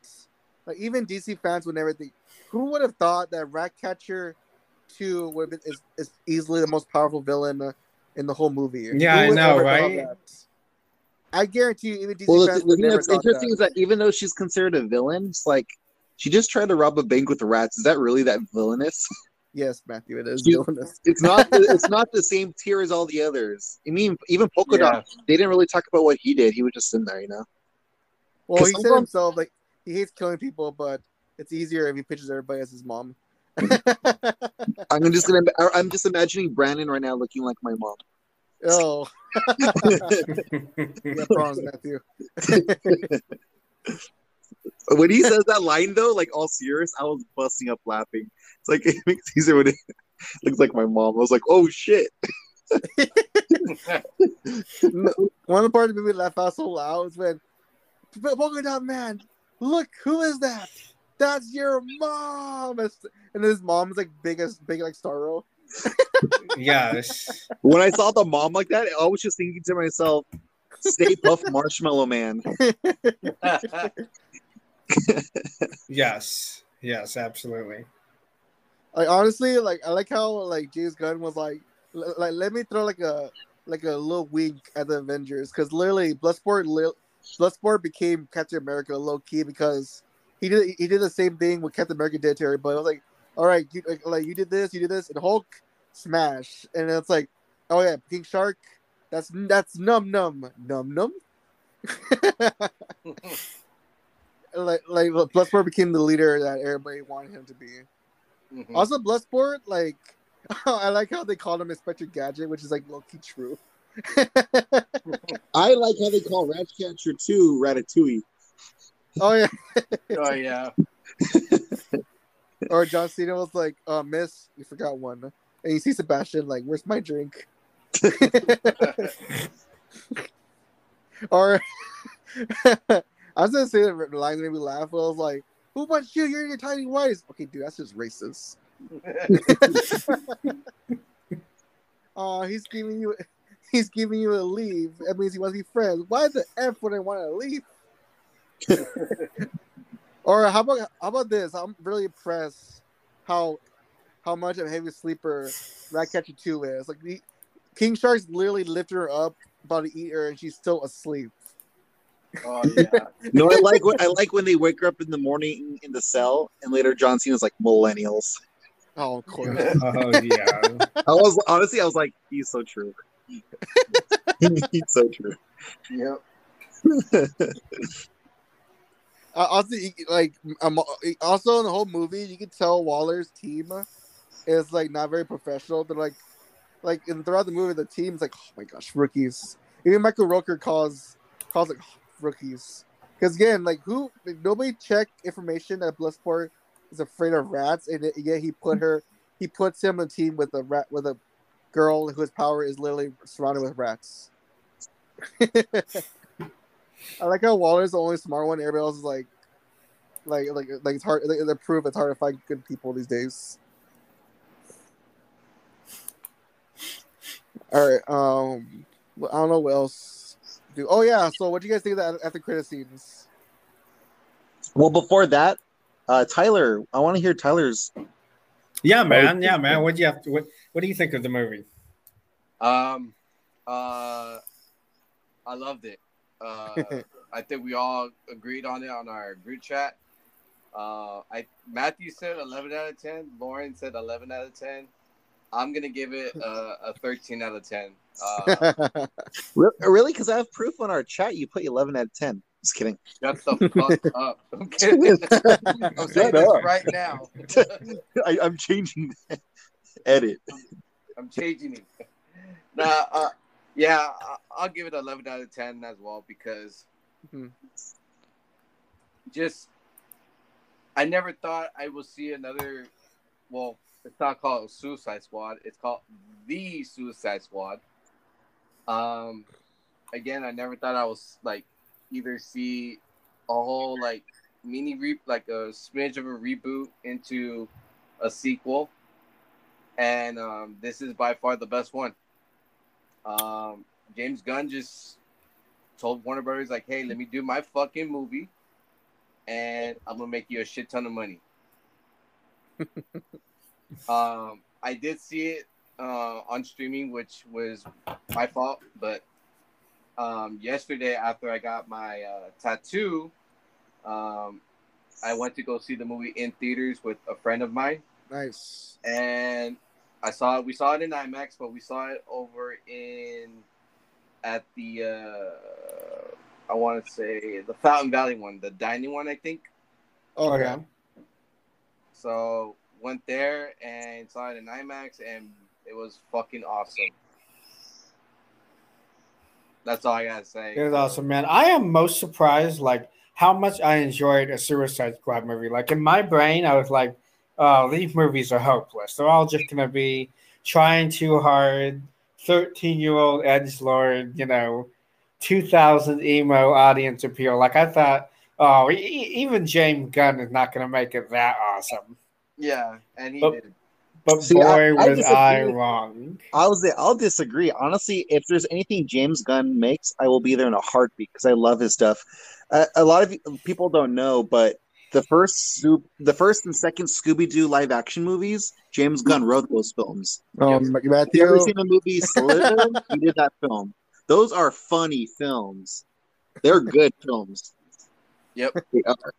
Like even DC fans would never think. Who would have thought that Ratcatcher Two would have been is, is easily the most powerful villain uh, in the whole movie? Yeah, I know, right? I guarantee you, even DC Well, fans the would thing never that's thought interesting that. is that even though she's considered a villain, it's like she just tried to rob a bank with the rats. Is that really that villainous? Yes, Matthew, it is. You- villainous. It's not. The, it's not the same tier as all the others. I mean, even Polka Dot, they didn't really talk about what he did. He was just in there, you know. Well, he said himself like he hates killing people, but it's easier if he pitches everybody as his mom. [laughs] I'm just gonna. I'm just imagining Brandon right now looking like my mom. oh, [laughs] yeah, problems, Matthew. [laughs] When he says that line though, like all serious, I was busting up laughing. It's like it makes it easier when it looks like my mom. I was like, oh shit. One of the parts that made me laugh out so loud was when Polka Dot Man, look, who is that? That's your mom. And his mom's like biggest, as big like Starro. [laughs] yes. [laughs] When I saw the mom like that, I was just thinking to myself, "Stay Puft Marshmallow Man." [laughs] Yes. Yes, absolutely. Like honestly, like I like how like James Gunn was like, l- like let me throw like a like a little wink at the Avengers because literally Bloodsport, li- Bloodsport became Captain America low key because he did he did the same thing what Captain America did to everybody. It was like, all right, you, like, like you did this, you did this, and Hulk smash, and it's like, oh yeah, King Shark, that's that's num num num num. [laughs] [laughs] like like Bloodsport became the leader that everybody wanted him to be. Mhm. Also, Bloodsport, like, [laughs] I like how they called him Inspector Gadget, which is like low key true. [laughs] I like how they call Ratcatcher 2 Ratatouille. oh yeah, Oh yeah. or John Cena was like, uh, "Miss, you forgot one," and you see Sebastian like, "Where's my drink?" [laughs] or [laughs] I was gonna say the lines made me laugh. But I was like, "Who wants you? You're in your tiny whities." Okay, dude, that's just racist. oh, he's giving you, he's giving you a leave. That means he wants to be friends. Why the f would I want to leave? [laughs] or how about how about this? I'm really impressed how how much of a heavy sleeper Ratcatcher Two is. Like the, King Shark's literally lifted her up, about to eat her, and she's still asleep. Oh yeah. [laughs] No, I like when I like when they wake her up in the morning in the cell, and later John Cena's like millennials. Oh, of course. [laughs] Oh yeah. I was honestly, I was like, he's so true. [laughs] he's so true. yep. [laughs] Uh, also, like um, also in the whole movie, you can tell Waller's team is like not very professional. They're like, like in, throughout the movie, the team's like, oh my gosh, rookies. Even Michael Rooker calls calls like rookies because again, like who like, nobody checked information that Bloodsport is afraid of rats, and yet he put her, he puts him on a team with a rat with a girl whose power is literally surrounded with rats. [laughs] I like how Waller's the only smart one. Everybody else is like, like, like, like it's hard. Like, they prove it's hard to find good people these days. All right. Um, I don't know what else. Do oh yeah. So what do you guys think of that after credit scenes? Well, before that, uh, Tyler, I want to hear Tyler's. Yeah, man. Yeah, man. What do you have? To, what What do you think of the movie? Um, uh, I loved it. Uh, [laughs] I think we all agreed on it on our group chat. Uh, I Matthew said 11 out of 10. Lauren said 11 out of 10. I'm gonna give it a, a 13 out of 10. Uh, [laughs] Really? Because I have proof on our chat. You put 11 out of 10. Just kidding. shut the fuck [laughs] up. I'm kidding. I'm saying this right now. I, I'm changing. Edit. I'm changing it. Nah, uh, yeah, I- I'll give it 11 out of 10 as well because Mhm. just I never thought I would see another. Well, it's not called Suicide Squad. It's called the Suicide Squad. Um, again, I never thought I was like either see a whole like mini re like a smidge of a reboot into a sequel, and um, this is by far the best one. Um, James Gunn just told Warner Brothers like, "Hey, let me do my fucking movie, and I'm gonna make you a shit ton of money." [laughs] um, I did see it uh, on streaming, which was my fault. But um, yesterday, after I got my uh, tattoo, um, I went to go see the movie in theaters with a friend of mine nice. and I saw it. We saw it in IMAX, but we saw it over in at the uh, I want to say the Fountain Valley one, the dining one, I think. Oh yeah. So went there and saw it in IMAX, and it was fucking awesome. That's all I gotta say. It was awesome, man. I am most surprised, like how much I enjoyed a Suicide Squad movie. Like in my brain, I was like, "Oh, these movies are hopeless. They're all just gonna be trying too hard." Thirteen-year-old edge lord, you know, two thousand emo audience appeal. Like I thought, oh, e- even James Gunn is not gonna make it that awesome. Yeah, and he But- did. But See, boy, I- I was I wrong. I'll say I'll disagree. Honestly, if there's anything James Gunn makes, I will be there in a heartbeat because I love his stuff. Uh, a lot of people don't know, but the first the first and second Scooby Doo live action movies, James Gunn wrote those films. Um, If you ever seen the movie Slither? [laughs] he did that film. Those are funny films. They're good films. Yep.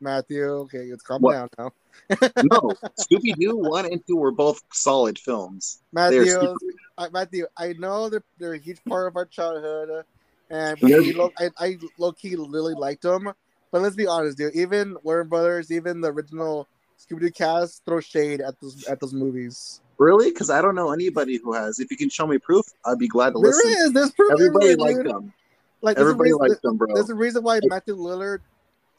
Matthew. Okay, let's calm What? down now. [laughs] No, [laughs] Scooby Doo one and two were both solid films. Matthew, I, Matthew, I know they're, they're a huge part of our childhood, and Yeah. we lo- I, I low key really liked them. But let's be honest, dude. Even Warner Brothers, even the original Scooby Doo cast, throw shade at those at those movies. Really? Because I don't know anybody who has. If you can show me proof, I'd be glad to There listen. is. There's proof. Everybody liked them. Like there's a Everybody reason- likes them, bro. There's a reason why Matthew Lillard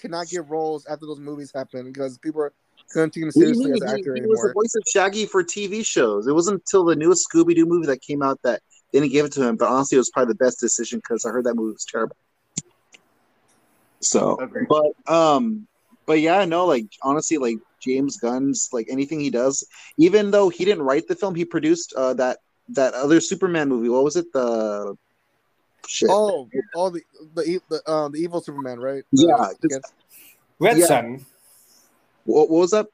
cannot get roles after those movies happen because people are couldn't take him What do you seriously as an He, actor he was the voice of Shaggy for TV shows. It wasn't until the newest Scooby Doo movie that came out that they didn't give it to him. But honestly, it was probably the best decision because I heard that movie was terrible. So, Agreed. but um, but yeah, no, like honestly, like James Gunn's like anything he does, even though he didn't write the film, he produced uh, that that other Superman movie. What was it? The shit. Oh, all the the e- the um the evil Superman, right? Yeah, Uh, Red Yeah. Sun. What, what was that?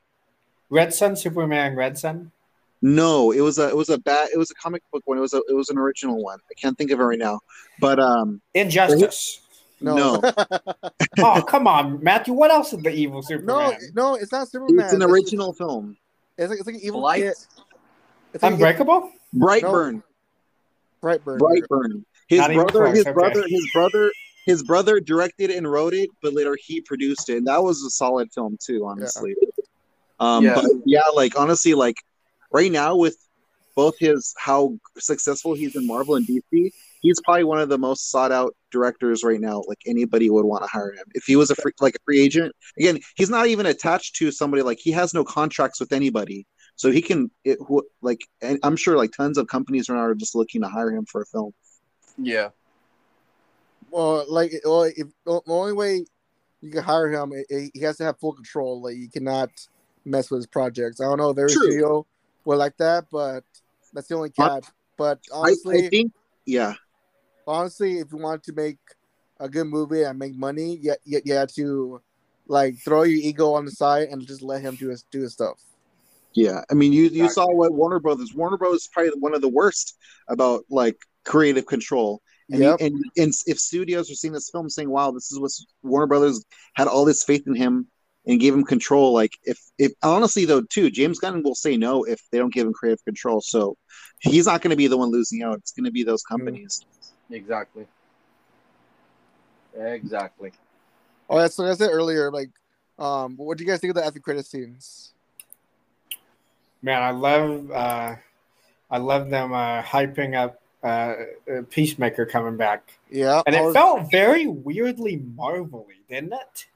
Red Sun, Superman, Red Sun. No, it was a it was a bad it was a comic book one. It was a it was an original one. I can't think of it right now. But um Injustice. No, No. [laughs] oh, come on, Matthew. What else is the evil no, Superman? no, no, it's not Superman. it's an original film. It's like it's like an evil Light. kid. It's like Unbreakable? Brightburn. Brightburn. Brightburn. His Not even brother close, his okay. brother his brother his brother directed and wrote it, but later he produced it. And that was a solid film too, honestly. Um Yeah. but yeah, like honestly, like right now with both his how successful he's in Marvel and DC, he's probably one of the most sought out directors right now. Like anybody would want to hire him. If he was a free, like a free agent, again, he's not even attached to somebody. Like he has no contracts with anybody, so he can it, who, like. And I'm sure like tons of companies right now are just looking to hire him for a film. Yeah. Well, like, well, if the only way you can hire him, i- i- he has to have full control. Like, you cannot mess with his projects. I don't know if every True. studio would like that, but that's the only Hon- catch. But I, honestly, I think, yeah, honestly, if you want to make a good movie and make money, you, you, you have to like throw your ego on the side and just let him do his do his stuff. yeah. I mean, you you saw what Warner Brothers. Warner Brothers is probably one of the worst about like creative control. And, Yep. and and if studios are seeing this film saying, "Wow, this is what Warner Brothers had all this faith in him and gave him control," like if if honestly though too, James Gunn will say no if they don't give him creative control. So he's not going to be the one losing out. It's going to be those mm-hmm. companies. Exactly. Exactly. Oh, that's like I said earlier. Like, um, what do you guys think of the after credit scenes? Man, I love uh I love them uh hyping up uh uh, Peacemaker coming back. Yeah, And I it was- felt very weirdly Marvel-y, didn't it?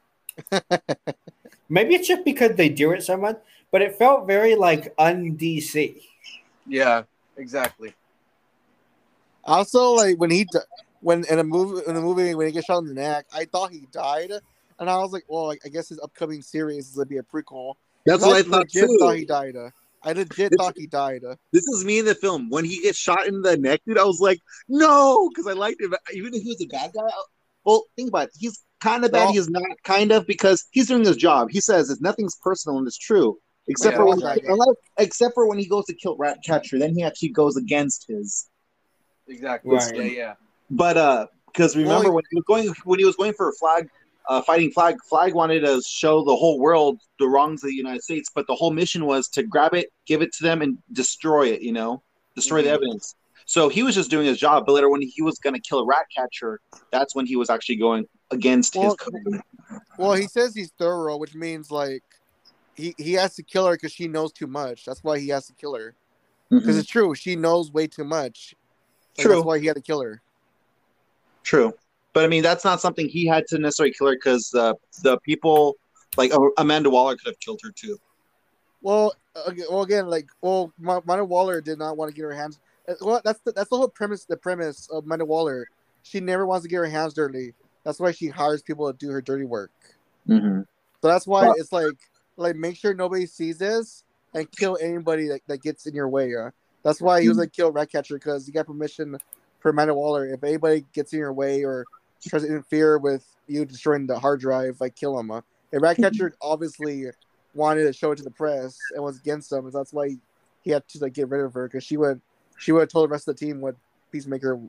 [laughs] Maybe it's just because they do it so much, but it felt very like un-DC. Yeah. Exactly. Also, like when he when in a movie in a movie when he gets shot in the neck, I thought he died, and I was like, well, like, I guess his upcoming series is gonna be a prequel. That's what I thought legit too. Uh, thought he died. I legit It's- thought he died. This is me in the film. When he gets shot in the neck, dude, I was like, no, because I liked him. Even if he was a bad guy, I- well, think about it. He's kind of bad. Well- he's not kind of because he's doing his job. He says it's nothing's personal and it's true, except Yeah, for when, exactly. except for when he goes to kill Ratcatcher. Then he actually goes against his. Exactly. Right. Yeah. Yeah. But uh, because remember Well, when he was going when he was going for a flag, uh, fighting flag, flag wanted to show the whole world the wrongs of the United States, but the whole mission was to grab it, give it to them, and destroy it. You know, destroy the Mhm. evidence. So he was just doing his job. But later, when he was going to kill a rat catcher, that's when he was actually going against his Well, code. Well, he says he's thorough, which means like he he has to kill her because she knows too much. That's why he has to kill her. Because Mhm. it's true, she knows way too much. Like, True. That's why he had to kill her. True, but I mean that's not something he had to necessarily kill her because the the people like uh, Amanda Waller could have killed her too. Well, well, again, like, well, Ma- Amanda Waller did not want to get her hands. uh, Well, that's the, that's the whole premise. The premise of Amanda Waller, she never wants to get her hands dirty. That's why she hires people to do her dirty work. Mm-hmm. So that's why Well- it's like, like make sure nobody sees this and kill anybody that, that gets in your way. Uh. That's why he was like kill Ratcatcher because he got permission for Amanda Waller. If anybody gets in your way or tries to interfere with you destroying the hard drive, like kill him. Uh. And Ratcatcher [laughs] obviously wanted to show it to the press and was against them, and that's why he, he had to like get rid of her because she would she would have told the rest of the team what Peacemaker.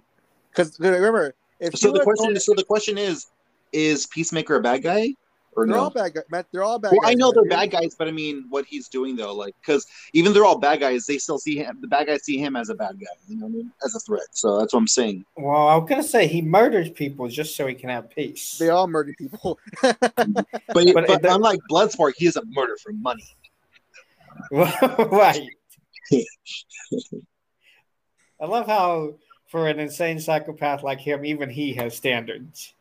Because remember, if So the question, told- so the question is, is Peacemaker a bad guy or they're no? all bad guys. Matt, they're all bad Well, guys. I know they're bad guys, but I mean, what he's doing though, like, because even they're all bad guys, they still see him. The bad guys see him as a bad guy, you know what I mean, as a threat. So that's what I'm saying. Well, I was gonna say he murders people just so he can have peace. They all murder people. [laughs] But, But but, it- unlike Bloodsport, he is a murder for money. [laughs] right. [laughs] I love how for an insane psychopath like him, even he has standards.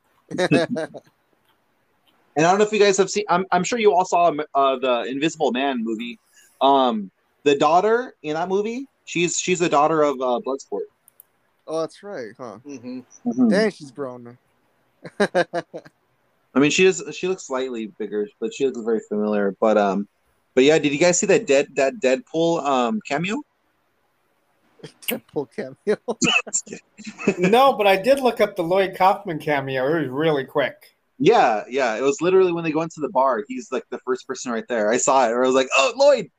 And I don't know if you guys have seen. I'm, I'm sure you all saw uh, the Invisible Man movie. Um, the daughter in that movie, she's she's the daughter of uh, Bloodsport. oh, that's right, huh? Mm-hmm. Dang, she's grown. [laughs] I mean, she is she looks slightly bigger, but she looks very familiar. But um, but yeah, did you guys see that dead that Deadpool um cameo? [laughs] Deadpool cameo. [laughs] no, but I did look up the Lloyd Kaufman cameo. It was really quick. Yeah, yeah. It was literally when they go into the bar. He's like the first person right there. I saw it. Or I was like, "Oh, Lloyd."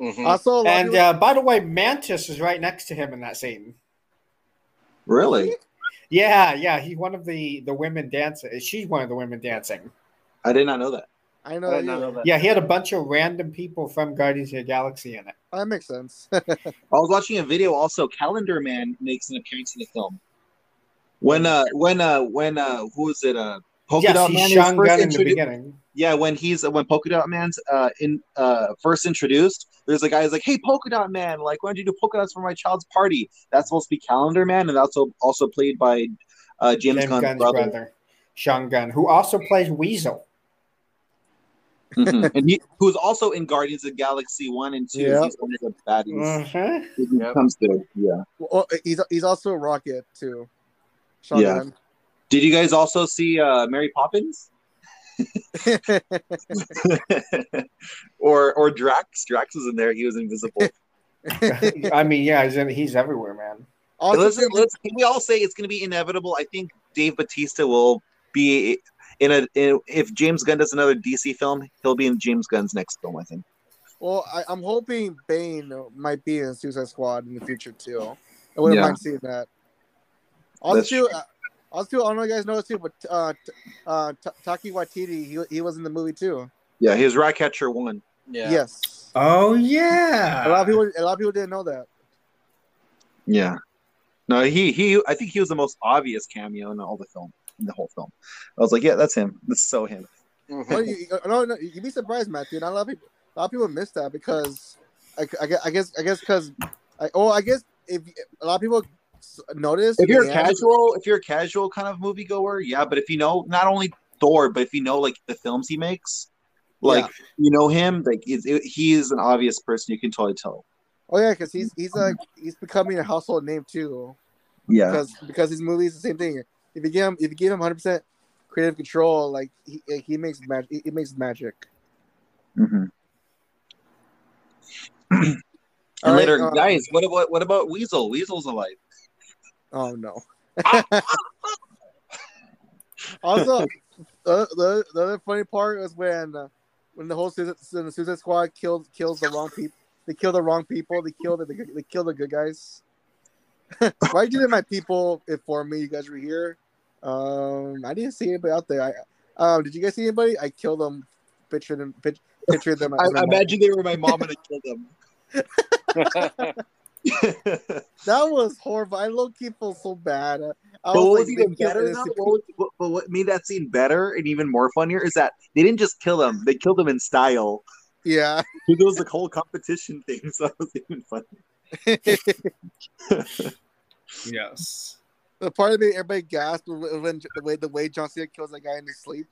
Mhm. Also, a And people- uh, by the way, Mantis is right next to him in that scene. Really? Yeah, yeah, he's one of the the women dancing. She's one of the women dancing. I did not know that. I know, I that, did not you- know that. Yeah, he had a bunch of random people from Guardians of the Galaxy in it. that makes sense. [laughs] I was watching a video. Also, Calendar Man makes an appearance in the film. When uh when uh when uh who is it uh Polka yes, Dot he's Man is Sean first Gunn in the beginning. Yeah, when he's when Polka Dot Man's uh in uh first introduced, there's a guy who's like, "Hey, Polka Dot Man, like, why don't you do polka dots for my child's party?" That's supposed to be Calendar Man, and that's also also played by uh James, James Gunn's, Gunn's brother. brother. Sean Gunn, who also plays Weasel. Mhm. [laughs] and he who's also in Guardians of the Galaxy one and two. Yeah. He's one of the baddies. Uh-huh. He Yep. comes to yeah. well, he's he's also a Rocket too. Sean Yeah. Gunn. Did you guys also see uh Mary Poppins [laughs] or or Drax? Drax was in there. He was invisible. [laughs] I mean, yeah, he's, in, he's everywhere, man. also, let's, let's can we all say it's going to be inevitable? I think Dave Bautista will be in a in, if James Gunn does another DC film, he'll be in James Gunn's next film. I think. well, I, I'm hoping Bane might be in Suicide Squad in the future too. I wouldn't Yeah. mind seeing that. Also, That's too, also, too, I don't know if you guys know too, but uh, t- uh, T- Taika Waititi, he, he was in the movie too. Yeah, he his Ratcatcher one. Yeah. Yes, Oh yeah. a lot of people, a lot of people didn't know that. Yeah. No, he he. I think he was the most obvious cameo in all the film in the whole film. I was like, yeah, that's him. That's so him. No, you, you- no, no, you'd be surprised, Matthew. Not a lot of people, a lot of people miss that because, I, I guess, I guess, I guess, because, I, oh, I guess if a lot of people notice If you're a casual, if you're a casual kind of moviegoer, yeah. But if you know not only Thor, but if you know like the films he makes, like Yeah. you know him, like it, he is an obvious person. You can totally tell. oh yeah, because he's he's like he's becoming a household name too. Yeah. because because his movies the same thing. If you give him if you give him 100 percent creative control, like he he makes magic. He makes magic. Mm-hmm. And right, later, uh, guys, what about what about Weasel? Weasel's alive. Oh no. [laughs] also, the, the the other funny part was when uh, when the whole Suicide, the Suicide Squad kills kills the wrong people. They kill the wrong people. They kill the they kill the good guys. [laughs] Why didn't my people inform me you guys were here? Um, I didn't see anybody out there. I um, did you guys see anybody? I killed them. Pictured them. Pic, pictured them. I, I imagine they were my mom and I killed them. [laughs] That was horrible. I low key feel so bad. I But what like, was even better, though, what, was- what, but what made that scene better and even more funnier is that they didn't just kill them; they killed them in style. Yeah. [laughs] It was the whole competition thing, [laughs] so that was even funny. [laughs] Yes. the part of me everybody gasped when, when the way the way John Cena kills that guy in his sleep.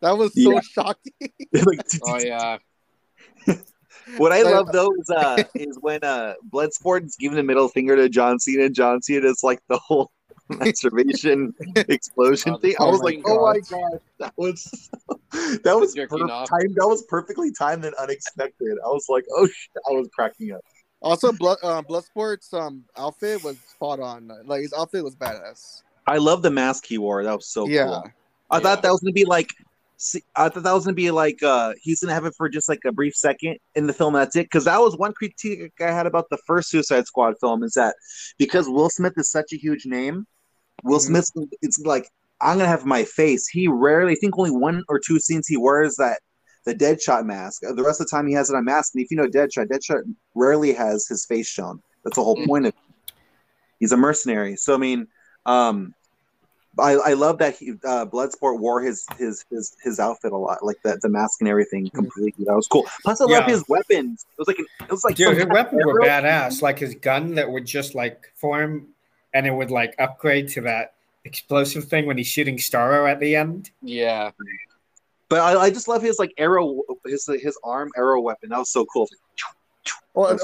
That was so Yeah. shocking. Like, oh yeah. What I love though is uh [laughs] is when uh Bloodsport is giving the middle finger to John Cena. And John Cena is like the whole [laughs] masturbation [laughs] explosion Oh, thing. I was my like, oh my god, that was that was Jerking per- off. timed. That was perfectly timed and unexpected. I was like, oh, shit. I was cracking up. Also, blood uh, Bloodsport's um outfit was spot on. Like his outfit was badass. I love the mask he wore. That was so yeah. cool. I Yeah. thought that was gonna be like. See, I thought that was gonna be like uh he's gonna have it for just like a brief second in the film. That's it. Because that was one critique I had about the first Suicide Squad film is that because Will Smith is such a huge name, Will Mhm. Smith it's like I'm gonna have my face. He rarely, I think only one or two scenes he wears that the Deadshot mask. The rest of the time he has it unmasked. And if you know Deadshot, Deadshot rarely has his face shown. That's the whole Mhm. point of. He's a mercenary. So I mean, um, I, I love that he, uh, Bloodsport wore his his his his outfit a lot, like the the mask and everything mm-hmm. completely. That was cool. Plus, I love his weapons. It was like an, it was like Dude, his kind of weapons were badass. Like his gun that would just like form and it would like upgrade to that explosive thing when he's shooting Starro at the end. Yeah. But I, I just love his like arrow, his his arm arrow weapon. That was so cool. Well,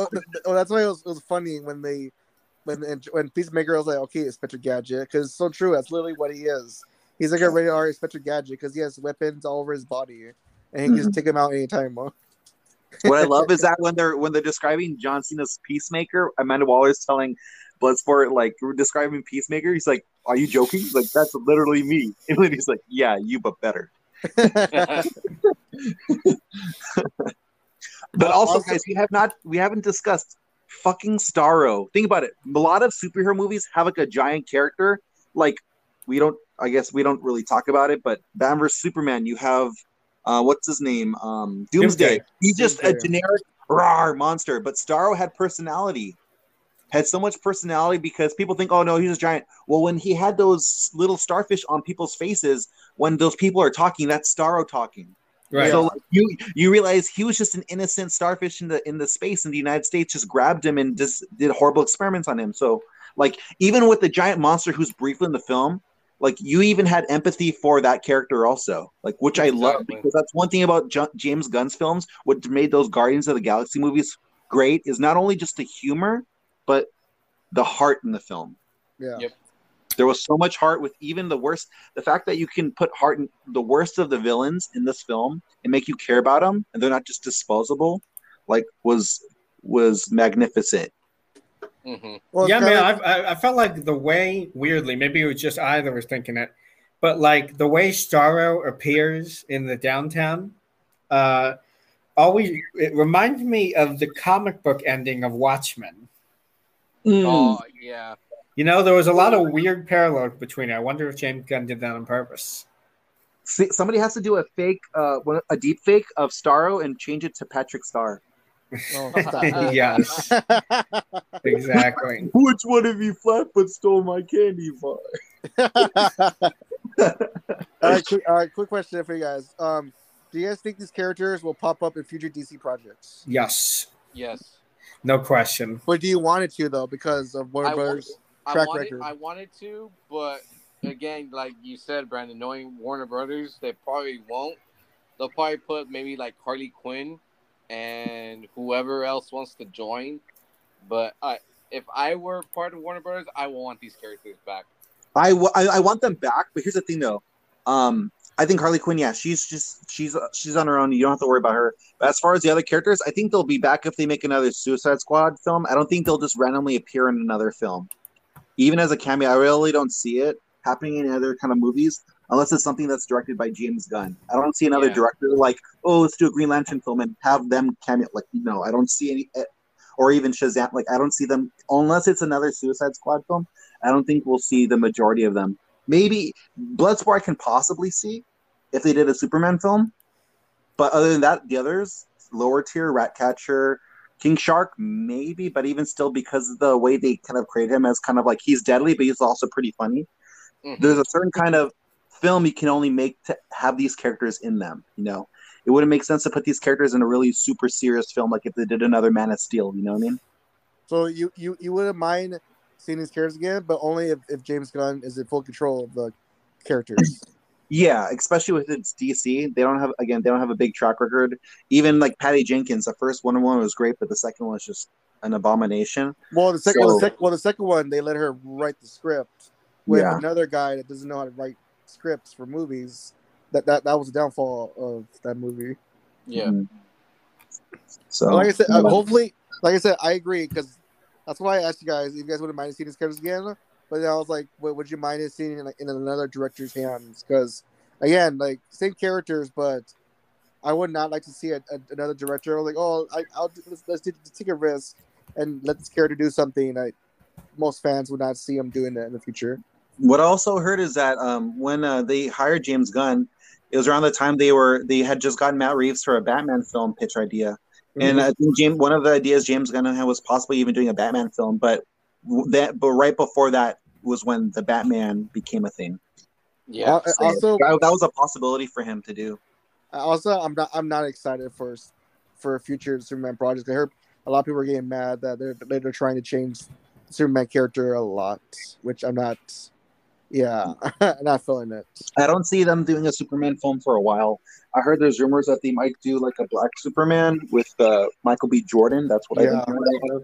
oh, that's why it was, it was funny when they when when Peacemaker was like, okay, Inspector Gadget, because it's so true. That's literally what he is. He's like a regular Inspector Gadget because he has weapons all over his body, and he can just mm-hmm. take them out anytime. Huh? what I love is [laughs] that when they're when they're describing John Cena's Peacemaker, Amanda Waller's telling Bloodsport like describing Peacemaker. He's like, "Are you joking?" He's like, "That's literally me." [laughs] And then he's like, "Yeah, you, but better." [laughs] But also, also- guys, we have not we haven't discussed fucking Starro. Think about it. A lot of superhero movies have like a giant character. Like we don't. I guess we don't really talk about it. But Batman vs Superman, you have uh, what's his name? Um, Doomsday. Doomsday. He's just a generic rawr monster. But Starro had personality. Had so much personality because people think, oh no, he's a giant. Well, when he had those little starfish on people's faces, when those people are talking, that's Starro talking. Right. So like, you you realize he was just an innocent starfish in the in the space, and the United States just grabbed him and just did horrible experiments on him. So like even with the giant monster who's briefly in the film, like you even had empathy for that character also, like which I love because that's one thing about Ju- James Gunn's films. What made those Guardians of the Galaxy movies great is not only just the humor, but the heart in the film. yeah. Yep. There was so much heart with even the worst. The fact that you can put heart in the worst of the villains in this film and make you care about them, and they're not just disposable, like was was magnificent. Mm-hmm. Well, yeah, kinda man, I, I I felt like the way weirdly, maybe it was just I that was thinking it, but like the way Starro appears in the downtown, uh, always it reminds me of the comic book ending of Watchmen. Mm. Oh yeah. You know, there was a lot of weird parallels between it. I wonder if James Gunn did that on purpose. See, somebody has to do a fake, uh, a deep fake of Starro and change it to Patrick Star. Oh, [laughs] yes, [laughs] exactly. [laughs] Which one of you Flatfoot stole my candy bar? all right, quick, all right. Quick question for you guys. Um, do you guys think these characters will pop up in future DC projects? Yes, Yes. no question. But do you want it to though, because of Warner I Brothers? I wanted, record. I wanted to, but again, like you said, Brandon, knowing Warner Brothers, they probably won't. They'll probably put maybe like Harley Quinn and whoever else wants to join. But uh, if I were part of Warner Brothers, I will want these characters back. I, w- I, I want them back, but here's the thing though. Um, I think Harley Quinn, yeah, she's just she's she's on her own. You don't have to worry about her. But as far as the other characters, I think they'll be back if they make another Suicide Squad film. I don't think they'll just randomly appear in another film, even as a cameo. I really don't see it happening in other kind of movies unless it's something that's directed by James Gunn. I don't see another Yeah. director like, oh, let's do a Green Lantern film and have them cameo. Like, no, I don't see any, eh, or even Shazam. Like, I don't see them unless it's another Suicide Squad film. I don't think we'll see the majority of them. Maybe Bloodsport I can possibly see if they did a Superman film, but other than that, the others lower tier, Ratcatcher, King Shark, maybe, but even still, because of the way they kind of create him as kind of like he's deadly, but he's also pretty funny. Mhm. There's a certain kind of film you can only make to have these characters in them. You know, it wouldn't make sense to put these characters in a really super serious film like if they did another Man of Steel. You know what I mean? So you you you wouldn't mind seeing these characters again, but only if, if James Gunn is in full control of the characters. [laughs] Yeah, especially with it's DC. They don't have again. They don't have a big track record. Even like Patty Jenkins, the first Wonder Woman was great, but the second one was just an abomination. well, the second well, the So- sec- well the second one they let her write the script with Yeah. another guy that doesn't know how to write scripts for movies. That that that was the downfall of that movie. Yeah. Mhm. So But like I said, uh, yeah. hopefully, like I said, I agree because that's why I asked you guys if you guys wouldn't mind seeing these characters again. But then I was like, would you mind it seeing it in, in another director's hands? Because again, like same characters, but I would not like to see a, a, another director like, oh, I, I'll let's, let's, take a risk and let this character do something that most fans would not see him doing that in the future. what I also heard is that um, when uh, they hired James Gunn, it was around the time they were they had just gotten Matt Reeves for a Batman film pitch idea, and I think James one of the ideas James Gunn had was possibly even doing a Batman film, but that but right before that was when the Batman became a thing. Yeah. Uh, So also, that, that was a possibility for him to do. also, I'm not I'm not excited for for future Superman projects. I heard a lot of people are getting mad that they're they're trying to change Superman character a lot, which I'm not. Yeah, [laughs] I'm not feeling it. I don't see them doing a Superman film for a while. I heard there's rumors that they might do like a Black Superman with uh, Michael B. Jordan. That's what Yeah. I've been hearing about.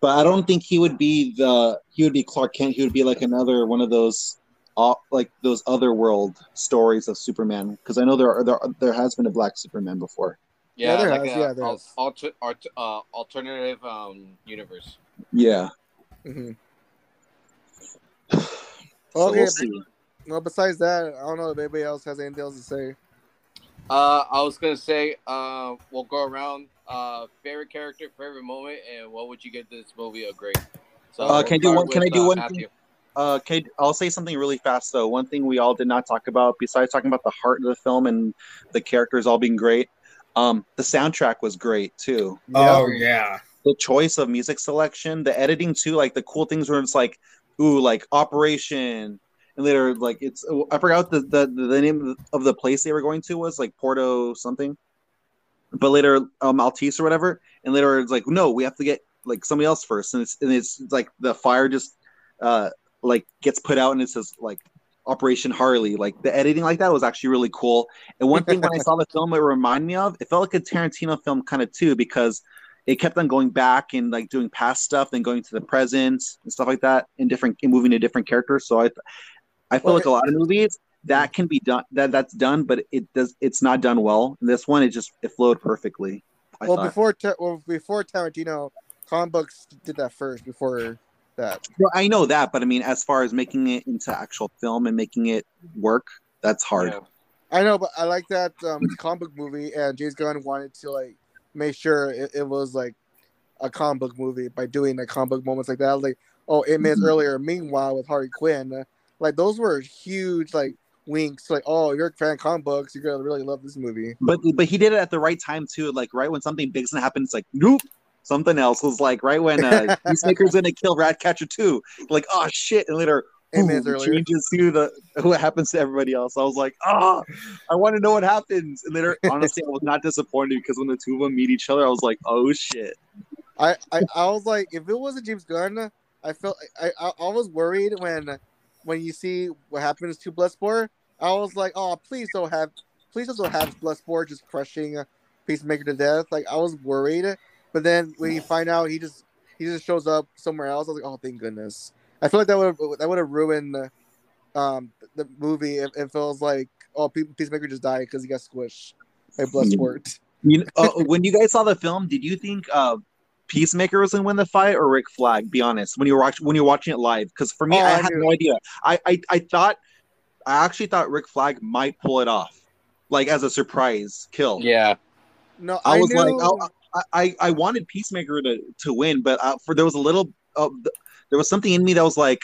But I don't think he would be the he would be Clark Kent. He would be like another one of those uh, like those other world stories of Superman. Because I know there are there there has been a Black Superman before. Yeah, Yeah, there like has, a yeah, there al- has. alter, alter, uh, alternative um universe. Yeah. hmm [sighs] So Okay, we'll see. well, besides that, I don't know if anybody else has anything else to say. Uh, I was gonna say, uh, we'll go around. Uh, favorite character, favorite moment, and what would you give this movie a grade? So Uh, we'll can I do one- can I do uh, one thing? Uh, okay, I'll say something really fast though. One thing we all did not talk about, besides talking about the heart of the film and the characters all being great, um, the soundtrack was great too. Oh yeah. The choice of music selection, the editing too, like the cool things where it's like, ooh, like Operation, and later like it's I forgot the the, the name of the place they were going to was like Porto something, but later um Maltese or whatever, and later it's like no, we have to get like somebody else first, and it's and it's like the fire just uh like gets put out and it says like Operation Harley. Like the editing like that was actually really cool. And one thing when I [laughs] saw the film, it reminded me of it felt like a Tarantino film kind of too because it kept on going back and like doing past stuff, then going to the present and stuff like that, in different in moving to different characters. So I, I feel Well, like a lot of movies that can be done that that's done, but it does it's not done well. And this one, it just it flowed perfectly. I well, thought. before Ta- well, before Tarantino, comic books did that first. Before that, No, I know that, but I mean, as far as making it into actual film and making it work, that's hard. Yeah. I know, but I like that um, it's comic book movie, and James Gunn wanted to like make sure it, it was like a comic book movie by doing like comic book moments like that. Like, oh, eight minutes Mhm. earlier. Meanwhile, with Harley Quinn, uh, like those were huge like winks. Like, oh, you're a fan of comic books, you're gonna really love this movie. But but he did it at the right time too. Like right when something big's gonna happen, it's like nope. Something else was like right when uh, [laughs] Peacemaker's gonna kill Ratcatcher 2. Like oh shit, and later minutes changes to the what happens to everybody else. I was like ah, I want to know what happens. And later, honestly, I was not disappointed because when the two of them meet each other, I was like oh shit. I, I, I was like, if it wasn't James Gunn, I felt I, I, I was worried when when you see what happens to Bloodsport. I was like, oh, please don't have, please don't have Bloodsport just crushing Peacemaker to death. Like I was worried, but then when you find out he just he just shows up somewhere else, I was like, oh, thank goodness. I feel like that would that would have ruined um the movie if it feels like oh Pe- Peacemaker just died because he got squished by Bloodsport. You know, uh, when you guys saw the film, did you think uh, Peacemaker was gonna win the fight or Rick Flag? Be honest. When you were watching when you're watching it live, because for me, Oh, I, I had no idea. I, I I thought I actually thought Rick Flag might pull it off, like as a surprise kill. Yeah. No, I I, was knew, like, I, I I wanted Peacemaker to to win, but uh, for there was a little, uh, there was something in me that was like,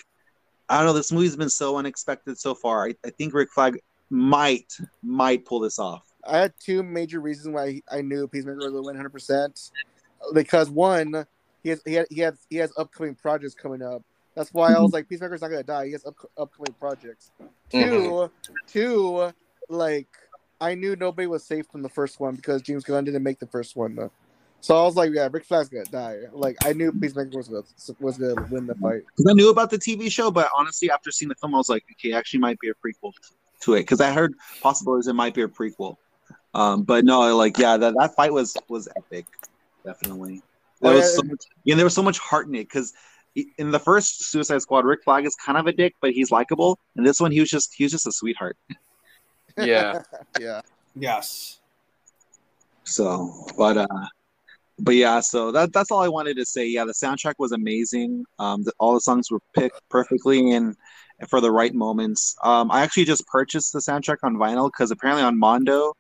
I don't know. This movie's been so unexpected so far. I, I think Rick Flag might might pull this off. I had two major reasons why I knew Peacemaker was going to win 100. percent Because one, he has he had, he has he has upcoming projects coming up. That's why I was like, Peacemaker's not to die. He has up, upcoming projects. Two, two, like I knew nobody was safe from the first one because James Gunn didn't make the first one. Though. So I was like, yeah, Rick Flag's gonna die. Like I knew Peacemaker was gonna, was gonna win the fight. because I knew about the TV show, but honestly, after seeing the film, I was like, okay, actually, might be a prequel to it because I heard possibilities it might be a prequel. Um, but no, like, yeah, that, that fight was was epic, definitely. There Oh, was yeah. so much, yeah, there was so much heart in it because in the first Suicide Squad, Rick Flag is kind of a dick, but he's likable. And this one, he was just he was just a sweetheart. [laughs] Yeah. [laughs] yeah. Yes. So, but uh, but yeah, so that that's all I wanted to say. Yeah, the soundtrack was amazing. Um, the, all the songs were picked perfectly and for the right moments. Um, I actually just purchased the soundtrack on vinyl because apparently on Mondo,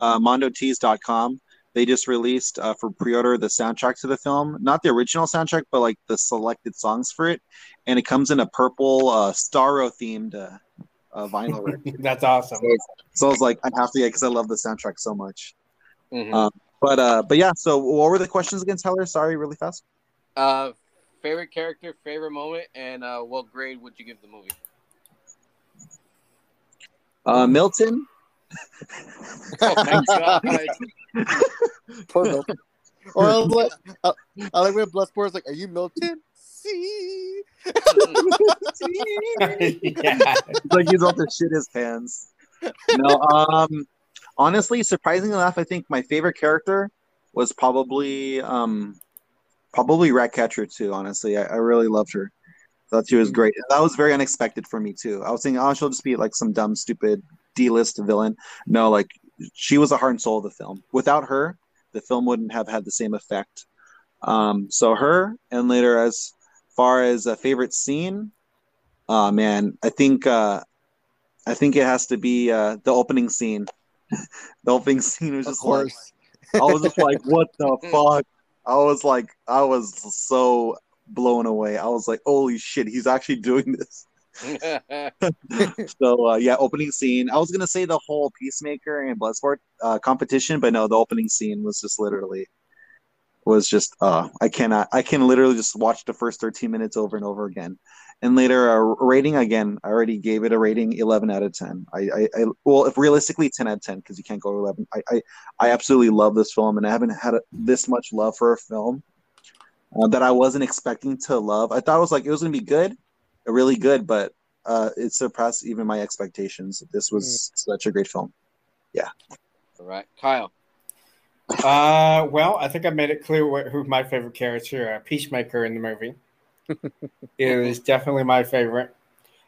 uh, MondoTees.com, they just released uh, for pre-order the soundtrack to the film, not the original soundtrack, but like the selected songs for it, and it comes in a purple uh, Starro themed uh, uh, vinyl. record. [laughs] That's awesome. so I was like, I have to get because I love the soundtrack so much. Mhm. Uh, But uh, but yeah. So what were the questions again, Tyler? Sorry, really fast. Uh, favorite character, favorite moment, and uh, what grade would you give the movie? Uh, Milton. Oh my [laughs] god! Poor Milton. Or I was like, I, I like when Bloodsport's like, "Are you Milton?" See. [laughs] [laughs] yeah. It's like he's about to shit his pants. No, um, honestly, surprisingly enough, I think my favorite character was probably um, probably Ratcatcher 2. Honestly, I, I really loved her. Thought she was great. That was very unexpected for me too. I was thinking, oh, she'll just be like some dumb, stupid D-list villain. No, like she was the heart and soul of the film. Without her, the film wouldn't have had the same effect. Um, so her, and later as far as a favorite scene, uh man, I think uh, I think it has to be uh, the opening scene. [laughs] the opening scene was Of just like. I was just like, what the [laughs] fuck? I was like, I was so blown away. I was like, holy shit, he's actually doing this. [laughs] So uh, yeah, opening scene. I was gonna say the whole Peacemaker and Bloodsport uh, competition, but no, the opening scene was just literally was just uh I cannot I can literally just watch the first 13 minutes over and over again. And later a rating again, I already gave it a rating 11 out of 10. I I, I well if realistically 10 out of 10 because you can't go 11. I, I I absolutely love this film and I haven't had a, this much love for a film uh, that I wasn't expecting to love. I thought it was like it was gonna be good, really good, but uh, it surpassed even my expectations. This was such a great film. Yeah. All right, Kyle. Uh, well, I think I made it clear what, who my favorite character, uh, Peacemaker in the movie, [laughs] is definitely my favorite.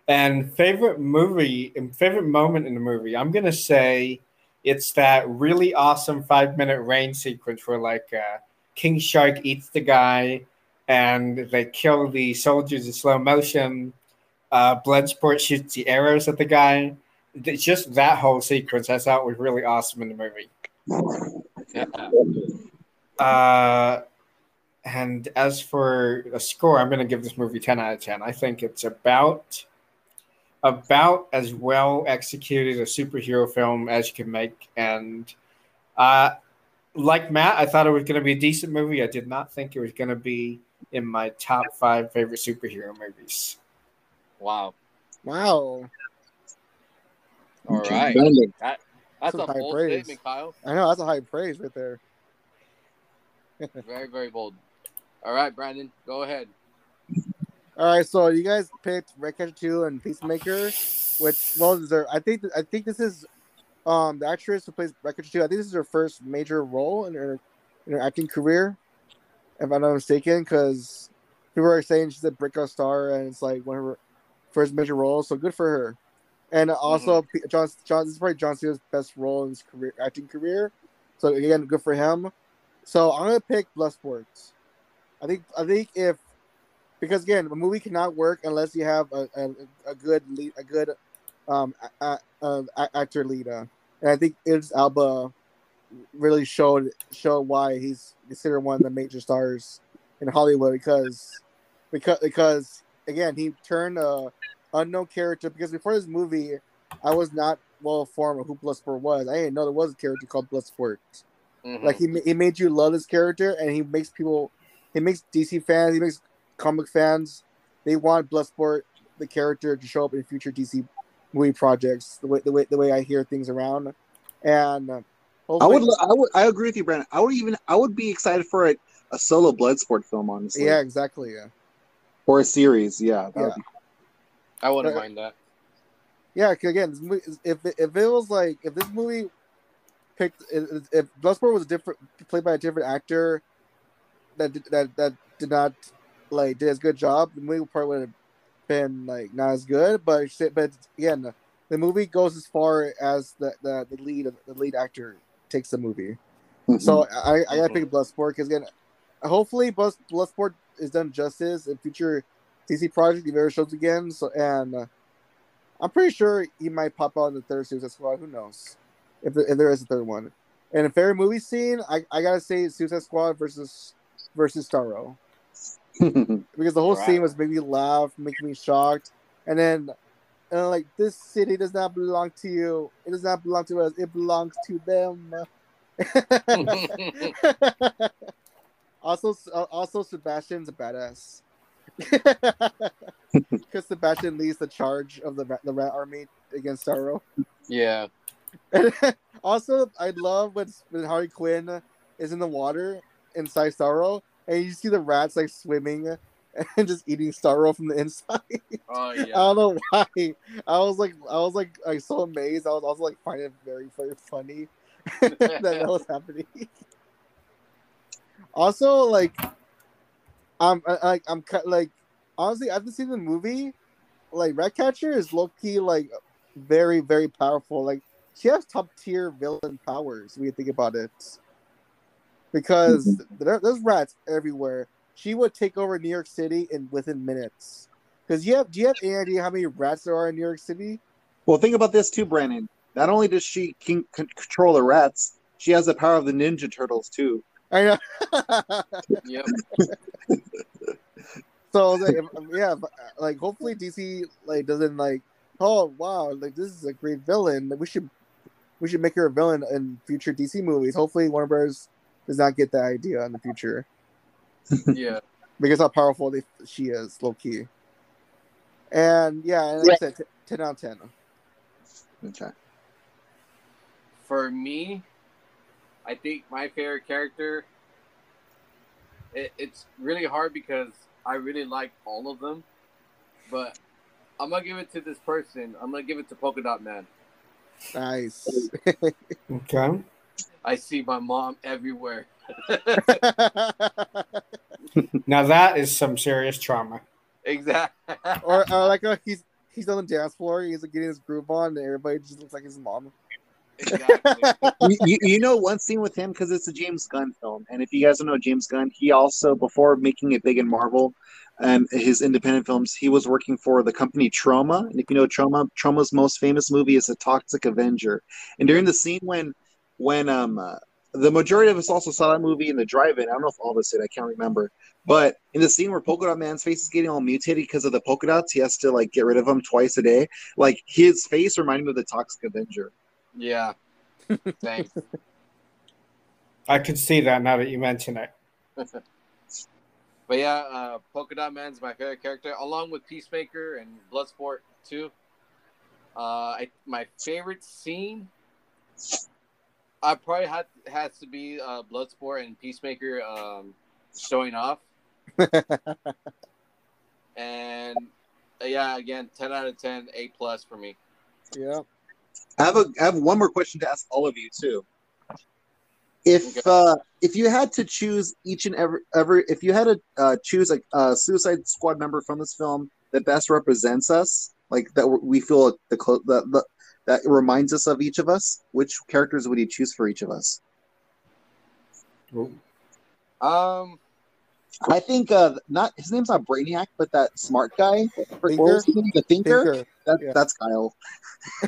And favorite movie, and favorite moment in the movie, I'm gonna say it's that really awesome five minute rain sequence where like uh, King Shark eats the guy, and they kill the soldiers in slow motion. Uh, Bloodsport shoots the arrows at the guy. It's just that whole sequence I thought was really awesome in the movie. Uh, and as for a score, I'm going to give this movie 10 out of 10. I think it's about about as well executed a superhero film as you can make. And uh, like Matt, I thought it was going to be a decent movie. I did not think it was going to be in my top five favorite superhero movies. Wow. Wow. All right. That, that's Some a high bold praise. statement, Kyle. I know that's a high praise right there. [laughs] Very, very bold. All right, Brandon, go ahead. All right, so you guys picked Ratcatcher 2 and Peacemaker, which well deserved. I think I think this is um the actress who plays Ratcatcher 2. I think this is her first major role in her in her acting career, if I'm not mistaken, because people are saying she's a breakout star and it's like one of her first major roles. So good for her. And also, P- John John this is probably John Cena's best role in his career acting career. So again, good for him. So I'm gonna pick Bloodsport. I think I think if because again, a movie cannot work unless you have a, a, a good lead, a good um a, a- actor leader, and I think it's Elba really showed showed why he's considered one of the major stars in Hollywood because because because again he turned a unknown character because before this movie I was not well informed of who Bloodsport was. I didn't know there was a character called Bloodsport. Mhm. Like he he made you love this character, and he makes people, he makes DC fans, he makes comic fans, they want Bloodsport, the character, to show up in future DC movie projects. The way the way the way I hear things around, and I hopefully- would, I would, I agree with you, Brandon. I would even, I would be excited for a, a solo Bloodsport film, honestly. yeah, exactly, yeah, Or a series. Yeah. that would Yeah. be- I wouldn't Uh, mind that. Yeah, again, this movie, if it- if it was like if this movie picked if if Bloodsport was a different played by a different actor that did- that that did not like did as good job, the movie probably would have been like not as good. But but again, the movie goes as far as the the, the lead the lead actor takes the movie. So I I gotta pick Bloodsport because again, hopefully Blood, Bloodsport is done justice in future DC project if it ever shows again. So and uh, I'm pretty sure he might pop out in the third Suicide Squad. Who knows if there, if there is a third one? And a favorite movie scene, I, I gotta say Suicide Squad versus versus Starro [laughs] because the whole Right. scene was making me laugh, making me shocked, and then and I'm like this city does not belong to you. It does not belong to us. It belongs to them. [laughs] also, uh, also Sebastian's a badass. [laughs] [laughs] Because Sebastian leads the charge of the Ra- the rat army against Starro. yeah. And also, I love when, when Harley Quinn is in the water inside Starro, and you see the rats like swimming [laughs] and just eating Starro from the inside. [laughs] Oh I don't know why. I was like, I was like, like so amazed. I was also like finding it very, very funny [laughs] that that was happening. also, like, I'm I- like, I'm cut like, honestly, I haven't seen the movie. Like, Ratcatcher is low key like very, very powerful. Like, she has top tier villain powers. When you think about it. because Mm-hmm. there, there's rats everywhere. She would take over New York City in within minutes. Because you have, do you have any idea how many rats there are in New York City? Well, think about this too, Brandon. Not only does she can, can control the rats, she has the power of the Ninja Turtles too. I know. [laughs] Yep. [laughs] so like, yeah, uh, like hopefully DC like doesn't like, oh wow, like this is a great villain. Like, we should we should make her a villain in future DC movies. Hopefully, Warner Bros. does not get that idea in the future Yeah. [laughs] because how powerful they, she is, low key. And yeah, and like I said, t- ten out of ten. Okay. For me, I think my favorite character. It, it's really hard because I really like all of them, but I'm gonna give it to this person. I'm gonna give it to Polka Dot Man. Nice. Okay. I see my mom everywhere. [laughs] Now that is some serious trauma. exactly. [laughs] or, or like uh, he's he's on the dance floor, he's like getting his groove on, and everybody just looks like his mom. exactly. [laughs] you, you, you know one scene with him because it's a James Gunn film, and if you guys don't know James Gunn, he also before making it big in Marvel, and his independent films, he was working for the company Troma. And if you know Troma, Troma's most famous movie is The Toxic Avenger. And during the scene when when um uh, the majority of us also saw that movie in the drive-in. I don't know if all of us did. I can't remember. But in the scene where Polka Dot Man's face is getting all mutated because of the polka dots, he has to like get rid of them twice a day. Like his face reminded me of the Toxic Avenger. Yeah. [laughs] Thanks. I could see that now that you mention it. [laughs] But yeah, uh, Polka Dot Man's my favorite character, along with Peacemaker and Bloodsport too. Uh, I, my favorite scene, I probably had has to be uh, Bloodsport and Peacemaker um, showing off. [laughs] and uh, yeah, again, ten out of ten, A plus for me. yeah. I have a I have one more question to ask all of you too. If Okay. uh, if you had to choose each and every ever if you had to uh, choose a, a Suicide Squad member from this film that best represents us, like that we feel the clo- that the, that reminds us of each of us, which characters would you choose for each of us? Um, I think uh, not his name's not Brainiac, but that smart guy, Thinker? name? the thinker. Thinker. That, Yeah. That's Kyle.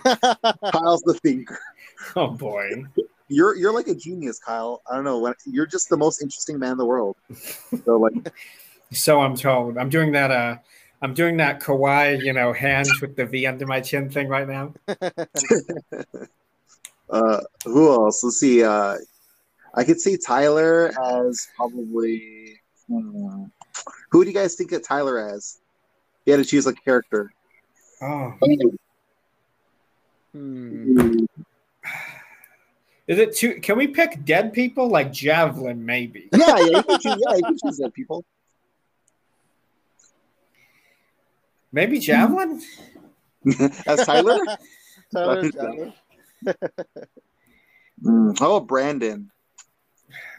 [laughs] Kyle's the thinker. Oh boy. You're you're like a genius, Kyle. I don't know. when- You're just the most interesting man in the world. So like, [laughs] So I'm told. I'm doing that. Uh, I'm doing that kawaii, you know, hands with the V under my chin thing right now. [laughs] [laughs] uh, who else? Let's see. Uh, I could see Tyler as probably. hmm. Who do you guys think of Tyler as? You had to choose a character. Oh, Hmm. is it too? Can we pick dead people like Javelin? Maybe. Yeah, yeah, you can choose. Yeah, you can choose that people. Maybe Javelin. [laughs] as [laughs] Tyler. Tyler, Tyler. [laughs] How about Brandon?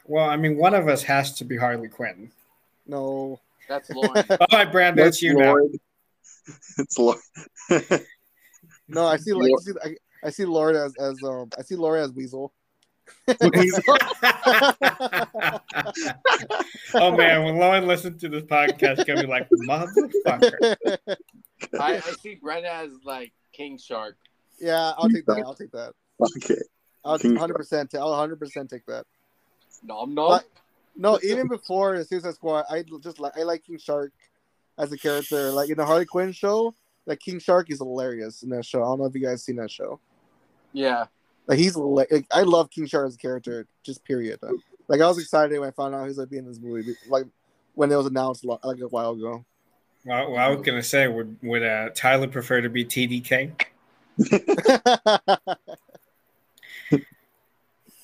Well, I mean, one of us has to be Harley Quinn. No. that's Lauren. All right, Brandon, it's you now. It's Lord. No, I see like I see, I, I see Lauren as as um I see Lauren as Weasel. [laughs] oh man, when Lauren listens to this podcast, she's gonna be like, "Motherfucker!" I, I see Brandon as like King Shark. yeah, I'll take that. I'll take that. okay. I'll King 100 percent I'll 100 percent take that. Nom nom. But- No, even before the Suicide Squad, I just like I like King Shark as a character. Like in the Harley Quinn show, like King Shark is hilarious in that show. I don't know if you guys seen that show. Yeah. Like he's like, I love King Shark as a character, just period. Like I was excited when I found out he was gonna be in this movie, like when it was announced like a while ago. Well, well, I was gonna say, would would uh, Tyler prefer to be TDK? [laughs]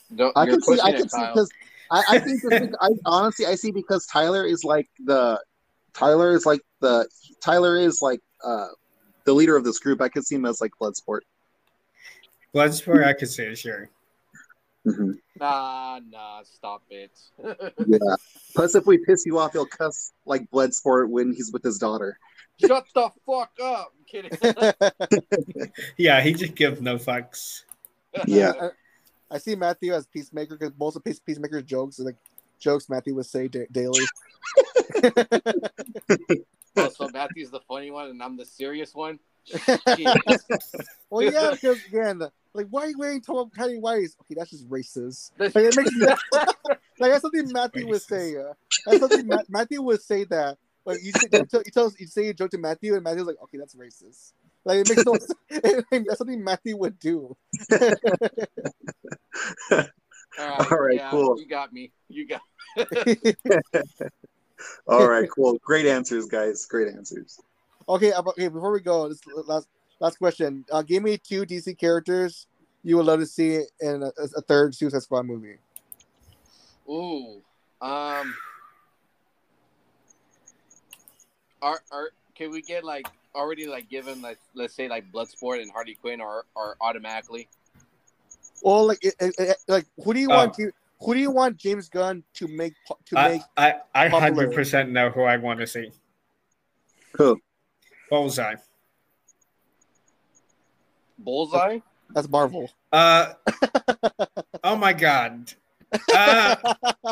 No, I can see. I can see because I, I think this is, I honestly I see because Tyler is like the Tyler is like the Tyler is like uh the leader of this group. I could see him as like Bloodsport. Bloodsport, I could say sure. Mhm. Nah, nah, stop it. [laughs] Yeah. Plus, if we piss you off, he'll cuss like Bloodsport when he's with his daughter. Shut the fuck up. I'm kidding. [laughs] Yeah, he just gives no fucks. Yeah. [laughs] I see Matthew as Peacemaker because most of Peace, Peacemaker's jokes are like jokes Matthew would say da- daily. Oh, so Matthew's the funny one, and I'm the serious one. [laughs] well, yeah, because again, like, why are you wearing tall, tiny whites? Okay, that's just racist. [laughs] Like, it makes [laughs] like that's something Matthew would say. Uh, that's something Ma- Matthew would say that. Like you, say, you, tell, you, tell, you say a joke to Matthew, and Matthew's like, "Okay, that's racist." Like it makes no sense. that's something Matthew would do. All right, All right, yeah, cool. You got me. You got. All right, cool. Great answers, guys. Great answers. Okay, okay. Before we go, this last last question. Uh, give me two DC characters you would love to see in a, a third Suicide Squad movie. Ooh. Um. Are are can we get like already like given like let's say like Bloodsport and Harley Quinn are are automatically? Well, like, it, it, it- like who do you Oh. want to? Who do you want James Gunn to make to I make? I I hundred percent know who I want to see. Who? Bullseye. Bullseye. That's Marvel. Uh. [laughs] oh my god. Uh,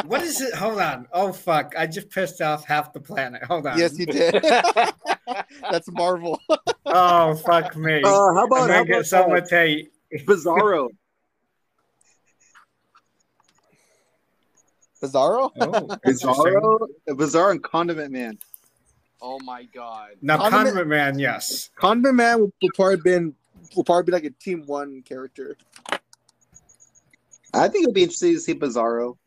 what is it? Hold on. Oh fuck! I just pissed off half the planet. Hold on. yes, you did. [laughs] That's Marvel. [laughs] Oh fuck me. Uh, how about, gonna how get about so much hate. Bizarro? Bizarro. Oh. Bizarro, Bizarro, and Condiment Man. Oh my god. Now, Condiment- Condiment Man, yes. Condiment Man will, will probably been will probably be like a Team One character. I think it'd be interesting to see Bizarro.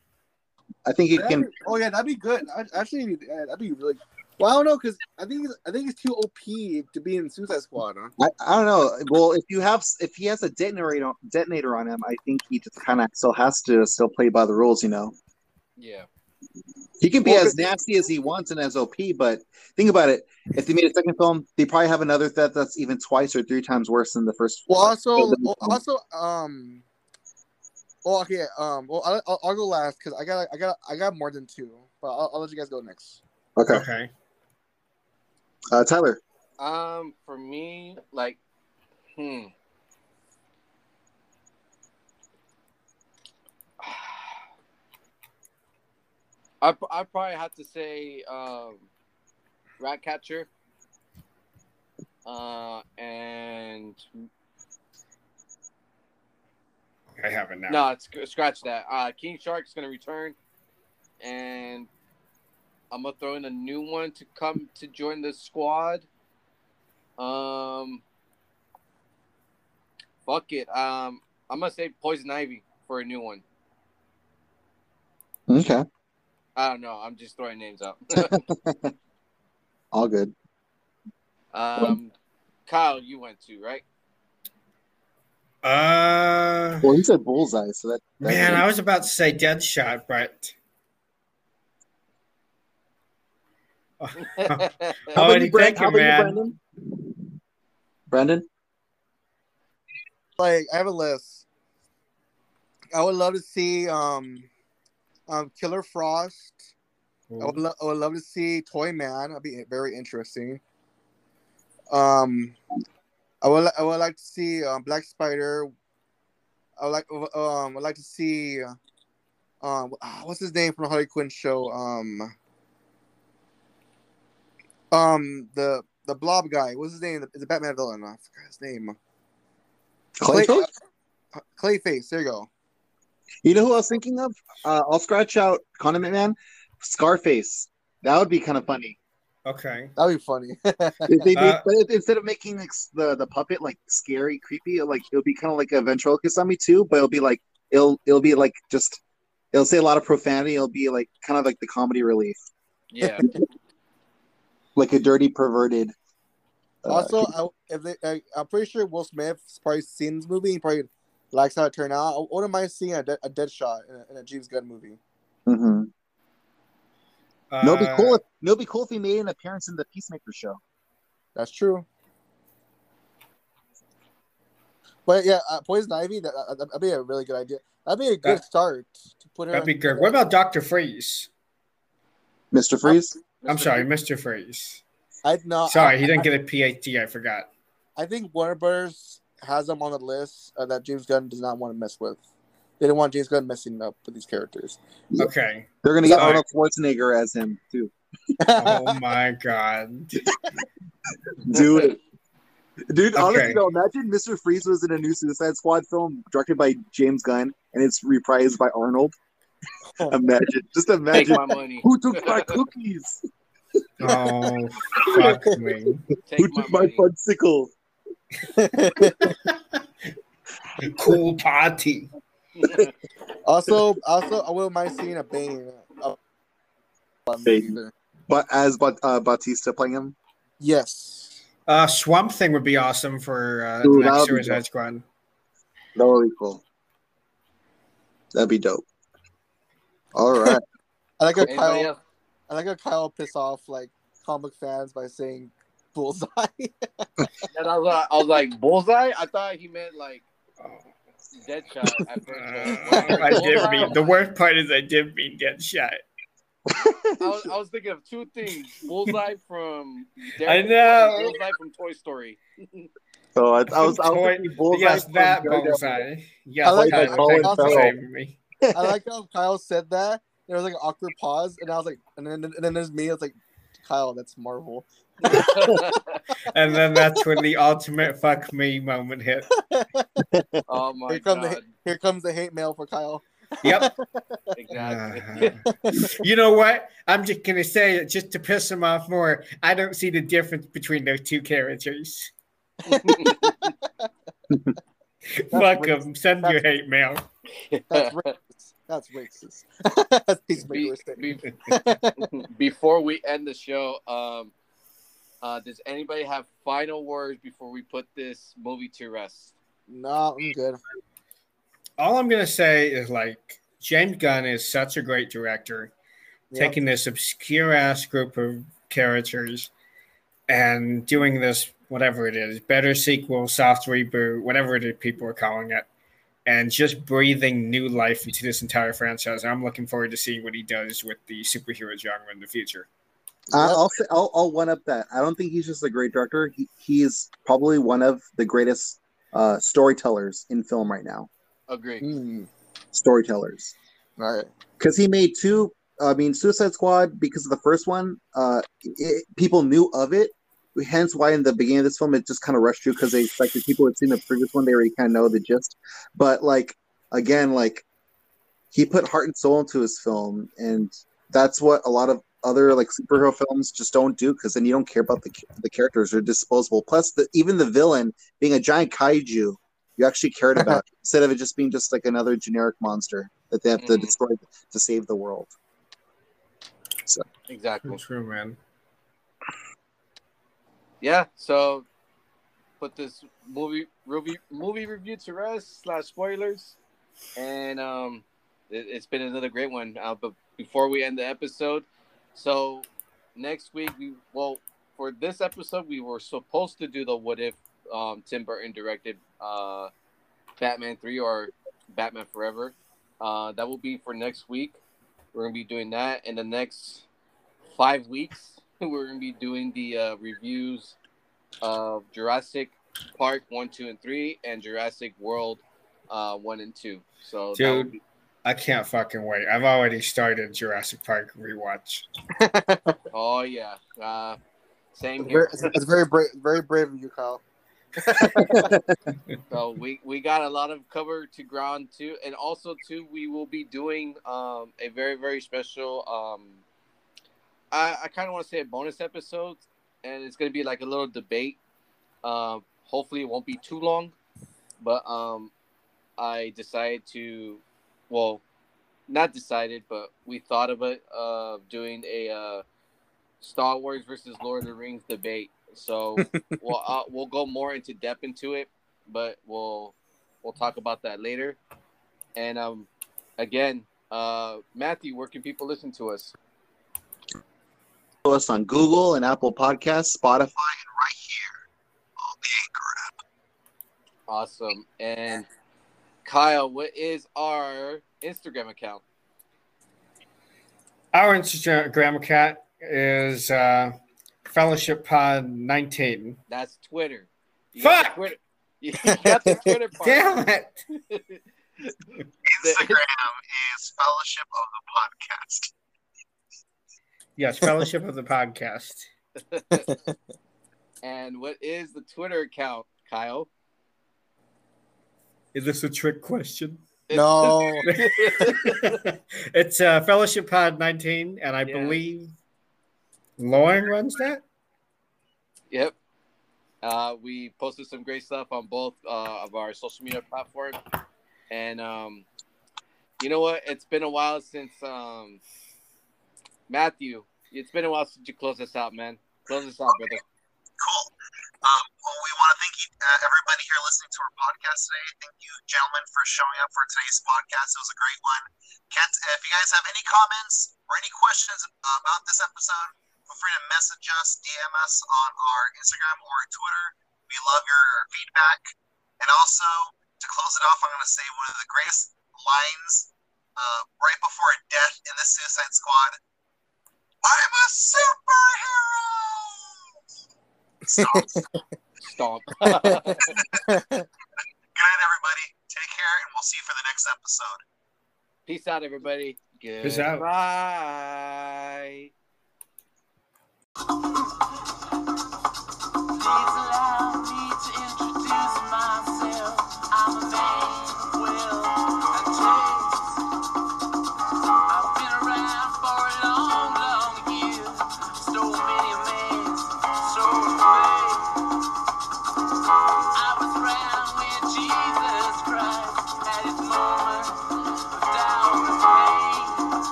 I think you That'd can. be- oh yeah, that'd be good. I'd- Actually, yeah, that'd be really. Well, I don't know because I think he's- I think it's too OP to be in Suicide Squad. Huh? I, I don't know. Well, if you have, if he has a detonator detonator on him, I think he just kind of still has to still play by the rules. You know, Yeah. He can be Well, as nasty as he wants and as OP. But think about it: if they made a second film, they probably have another that that's even twice or three times worse than the first. Well, also, film. also, um, well, okay, um, well, I'll, I'll, I'll go last because I got, I got, I got more than two, but I'll, I'll let you guys go next. okay, Okay. uh, Tyler. Um, for me, like, hmm. I I probably have to say um, Ratcatcher. Uh, and I have it now. no, it's, scratch that. Uh, King Shark's gonna return, and I'm gonna throw in a new one to come to join the squad. Um, fuck it. Um, I'm gonna say Poison Ivy for a new one. Okay, I don't know. I'm just throwing names out. [laughs] all good. um, Kyle, you went to right? Uh, Well, he said bullseye, so that, that man, I was about to say Deadshot, but [laughs] How Oh, about you, Brand- think, how about you, man? Brandon? Brandon, Like, I have a list. I would love to see, um, um, Killer Frost. I would, lo- I would love to see Toy Man. That'd be very interesting. Um, I would, li- I would like to see um, Black Spider. I would like, um, I'd like to see, um, ah, what's his name from the Harley Quinn show? Um, um, the the Blob guy. What's his name? The, the Batman villain. I forgot his name. Clayface. uh, Clayface. There you go. You know who I was thinking of? Uh, I'll scratch out Condiment Man, Scarface. That would be kind of funny. Okay. That'd be funny. [laughs] If they made, Uh, but if- instead of making like, the the puppet like scary, creepy, like it'll be kind of like a ventriloquist on me too. But it'll be like it'll it'll be like just it'll say a lot of profanity. It'll be like kind of like the comedy relief, yeah. [laughs] like a dirty perverted. uh, also, I, if they, I, I'm pretty sure Will Smith's probably seen this movie. He probably likes how it turned out. I wouldn't mind seeing a, de- a dead shot in a, in a James Gunn movie. mhm. Uh, No, it'd be cool. If, no, it'd be cool if he made an appearance in the Peacemaker show. That's true. But yeah, uh, Poison Ivy. That, that, that'd be a really good idea. That'd be a good That- start to put her. That'd be good. What about Doctor Freeze? Mister Freeze. I'm Mr. sorry, Mister Freeze. I no. Sorry, I, he didn't get a PhD. I forgot. I think Warner Brothers has them on the list uh, that James Gunn does not want to mess with. they didn't want James Gunn messing up with these characters. Okay. They're gonna get Sorry. Arnold Schwarzenegger as him too. Oh [laughs] my god. Do it. Dude, honestly Okay. though, imagine Mr. Freeze was in a new Suicide Squad film directed by James Gunn and it's reprised by Arnold. imagine. Just Take imagine my money. who took my cookies? Oh fuck me. Take Who my took my money. fudsicle? [laughs] Cool party. also, also, I wouldn't mind seeing a Bane. Bane. But as Bat- uh, Bautista playing him? Yes. Uh, Swamp Thing would be awesome for uh, Ooh, the that next would be Suicide dope. Squad. That would be cool. That'd be dope. All right. [laughs] I like a Kyle. else? I like how Kyle piss off like comic fans by saying bullseye. [laughs] And I was, like, I was like, bullseye? I thought he meant like Deadshot at first. Uh, [laughs] I did mean the worst part is I did mean Deadshot. I was, I was thinking of two things: Bullseye from I know. and Bullseye from Toy Story. [laughs] So I, I was, I was Toy- thinking Bullseye yes, that Daredevil. bullseye. Yes, I like Kyle, that Colin thanks for Farrell. saving me. I like how Kyle said that. There was like an awkward pause, and I was like, and then and then there's me. It's like, Kyle, that's Marvel. [laughs] And then that's when the ultimate fuck me moment hit. [laughs] oh my Here come the- god! Here comes the hate mail for Kyle. Yep. [laughs] Exactly. Uh, you know what? I'm just gonna say it just to piss him off more. I don't see the difference between those two characters. Fuck them. Send your hate mail. That's racist. That's racist. that's Be- be- before we end the show, um, uh, does anybody have final words before we put this movie to rest? No, I'm good. All I'm gonna say is like James Gunn is such a great director. Yep. taking this obscure ass group of characters and doing this whatever it is better sequel soft reboot whatever it is people are calling it and just breathing new life into this entire franchise i'm looking forward to seeing what he does with the superhero genre in the future I- Yep. I'll, say, I'll I'll one up that. I don't think he's just a great director. He, he is probably one of the greatest uh, storytellers in film right now. Agree. Hmm. Storytellers, All right. because he made two. I mean, Suicide Squad because of the first one. Uh, it, people knew of it, hence why in the beginning of this film it just kind of rushed through because they expected people who had seen the previous one. They already kind of know the gist. But like again, like he put heart and soul into his film, and that's what a lot of other like superhero films just don't do because then you don't care about the the characters are disposable. Plus, the even the villain being a giant kaiju, you actually cared about [laughs] instead of it just being just like another generic monster that they have to Mhm. destroy to save the world. So exactly. true man Yeah. So put this movie movie movie review to rest slash spoilers, and um, it, it's been another great one. Uh, but before we end the episode, so next week we well for this episode we were supposed to do the what if um, Tim Burton directed uh, Batman three or Batman Forever. Uh, that will be for next week. We're gonna be doing that in the next five weeks. [laughs] We're gonna be doing the uh, reviews of Jurassic Park one, two, and three, and Jurassic World uh, one and two. So Dude. be- i can't fucking wait i've already started jurassic park rewatch [laughs] oh yeah, uh, same It's here. very, it's, it's very brave, very brave of you, Kyle. [laughs] So we we got a lot of cover to ground too, and also too we will be doing um a very very special um I I kind of want to say a bonus episode, and it's gonna be like a little debate. Um, hopefully it won't be too long, but um, I decided to, well, not decided, but we thought of it of doing a uh, Star Wars versus Lord of the Rings debate. So [laughs] we'll uh, we'll go more into depth into it, but we'll we'll talk about that later. And um, again, uh, Matthew, where can people listen to us? Us on Google and Apple Podcasts, Spotify, and right here on the Anchor app. Awesome. And Kyle, what is our Instagram account? our instagram account is uh fellowship pod 19 That's Twitter. You got the Fuck! Twitter. [laughs] You got the Twitter part. damn it [laughs] Instagram is Fellowship of the Podcast. Yes, Fellowship of the Podcast. [laughs] and what is the Twitter account, Kyle? Is this a trick question? No. [laughs] it's uh, Fellowship Pod 19, and I Yeah. believe Lauren runs that. Yep. Uh, we posted some great stuff on both uh, of our social media platforms, and um, you know what? It's been a while since um, Matthew. It's been a while since you closed us out, man. Close us out, brother. Um, well, we want to thank you, uh, everybody here listening to our podcast today. Thank you, gentlemen, for showing up for today's podcast. It was a great one. Kent, if you guys have any comments or any questions about this episode, feel free to message us, DM us on our Instagram or Twitter. We love your feedback. And also, to close it off, I'm going to say one of the greatest lines uh, right before a death in the Suicide Squad. I'm a superhero! Stop. Stomp. [laughs] Good night, everybody. Take care, and we'll see you for the next episode. Peace out, everybody. Good. Peace out. Bye. Please allow me to introduce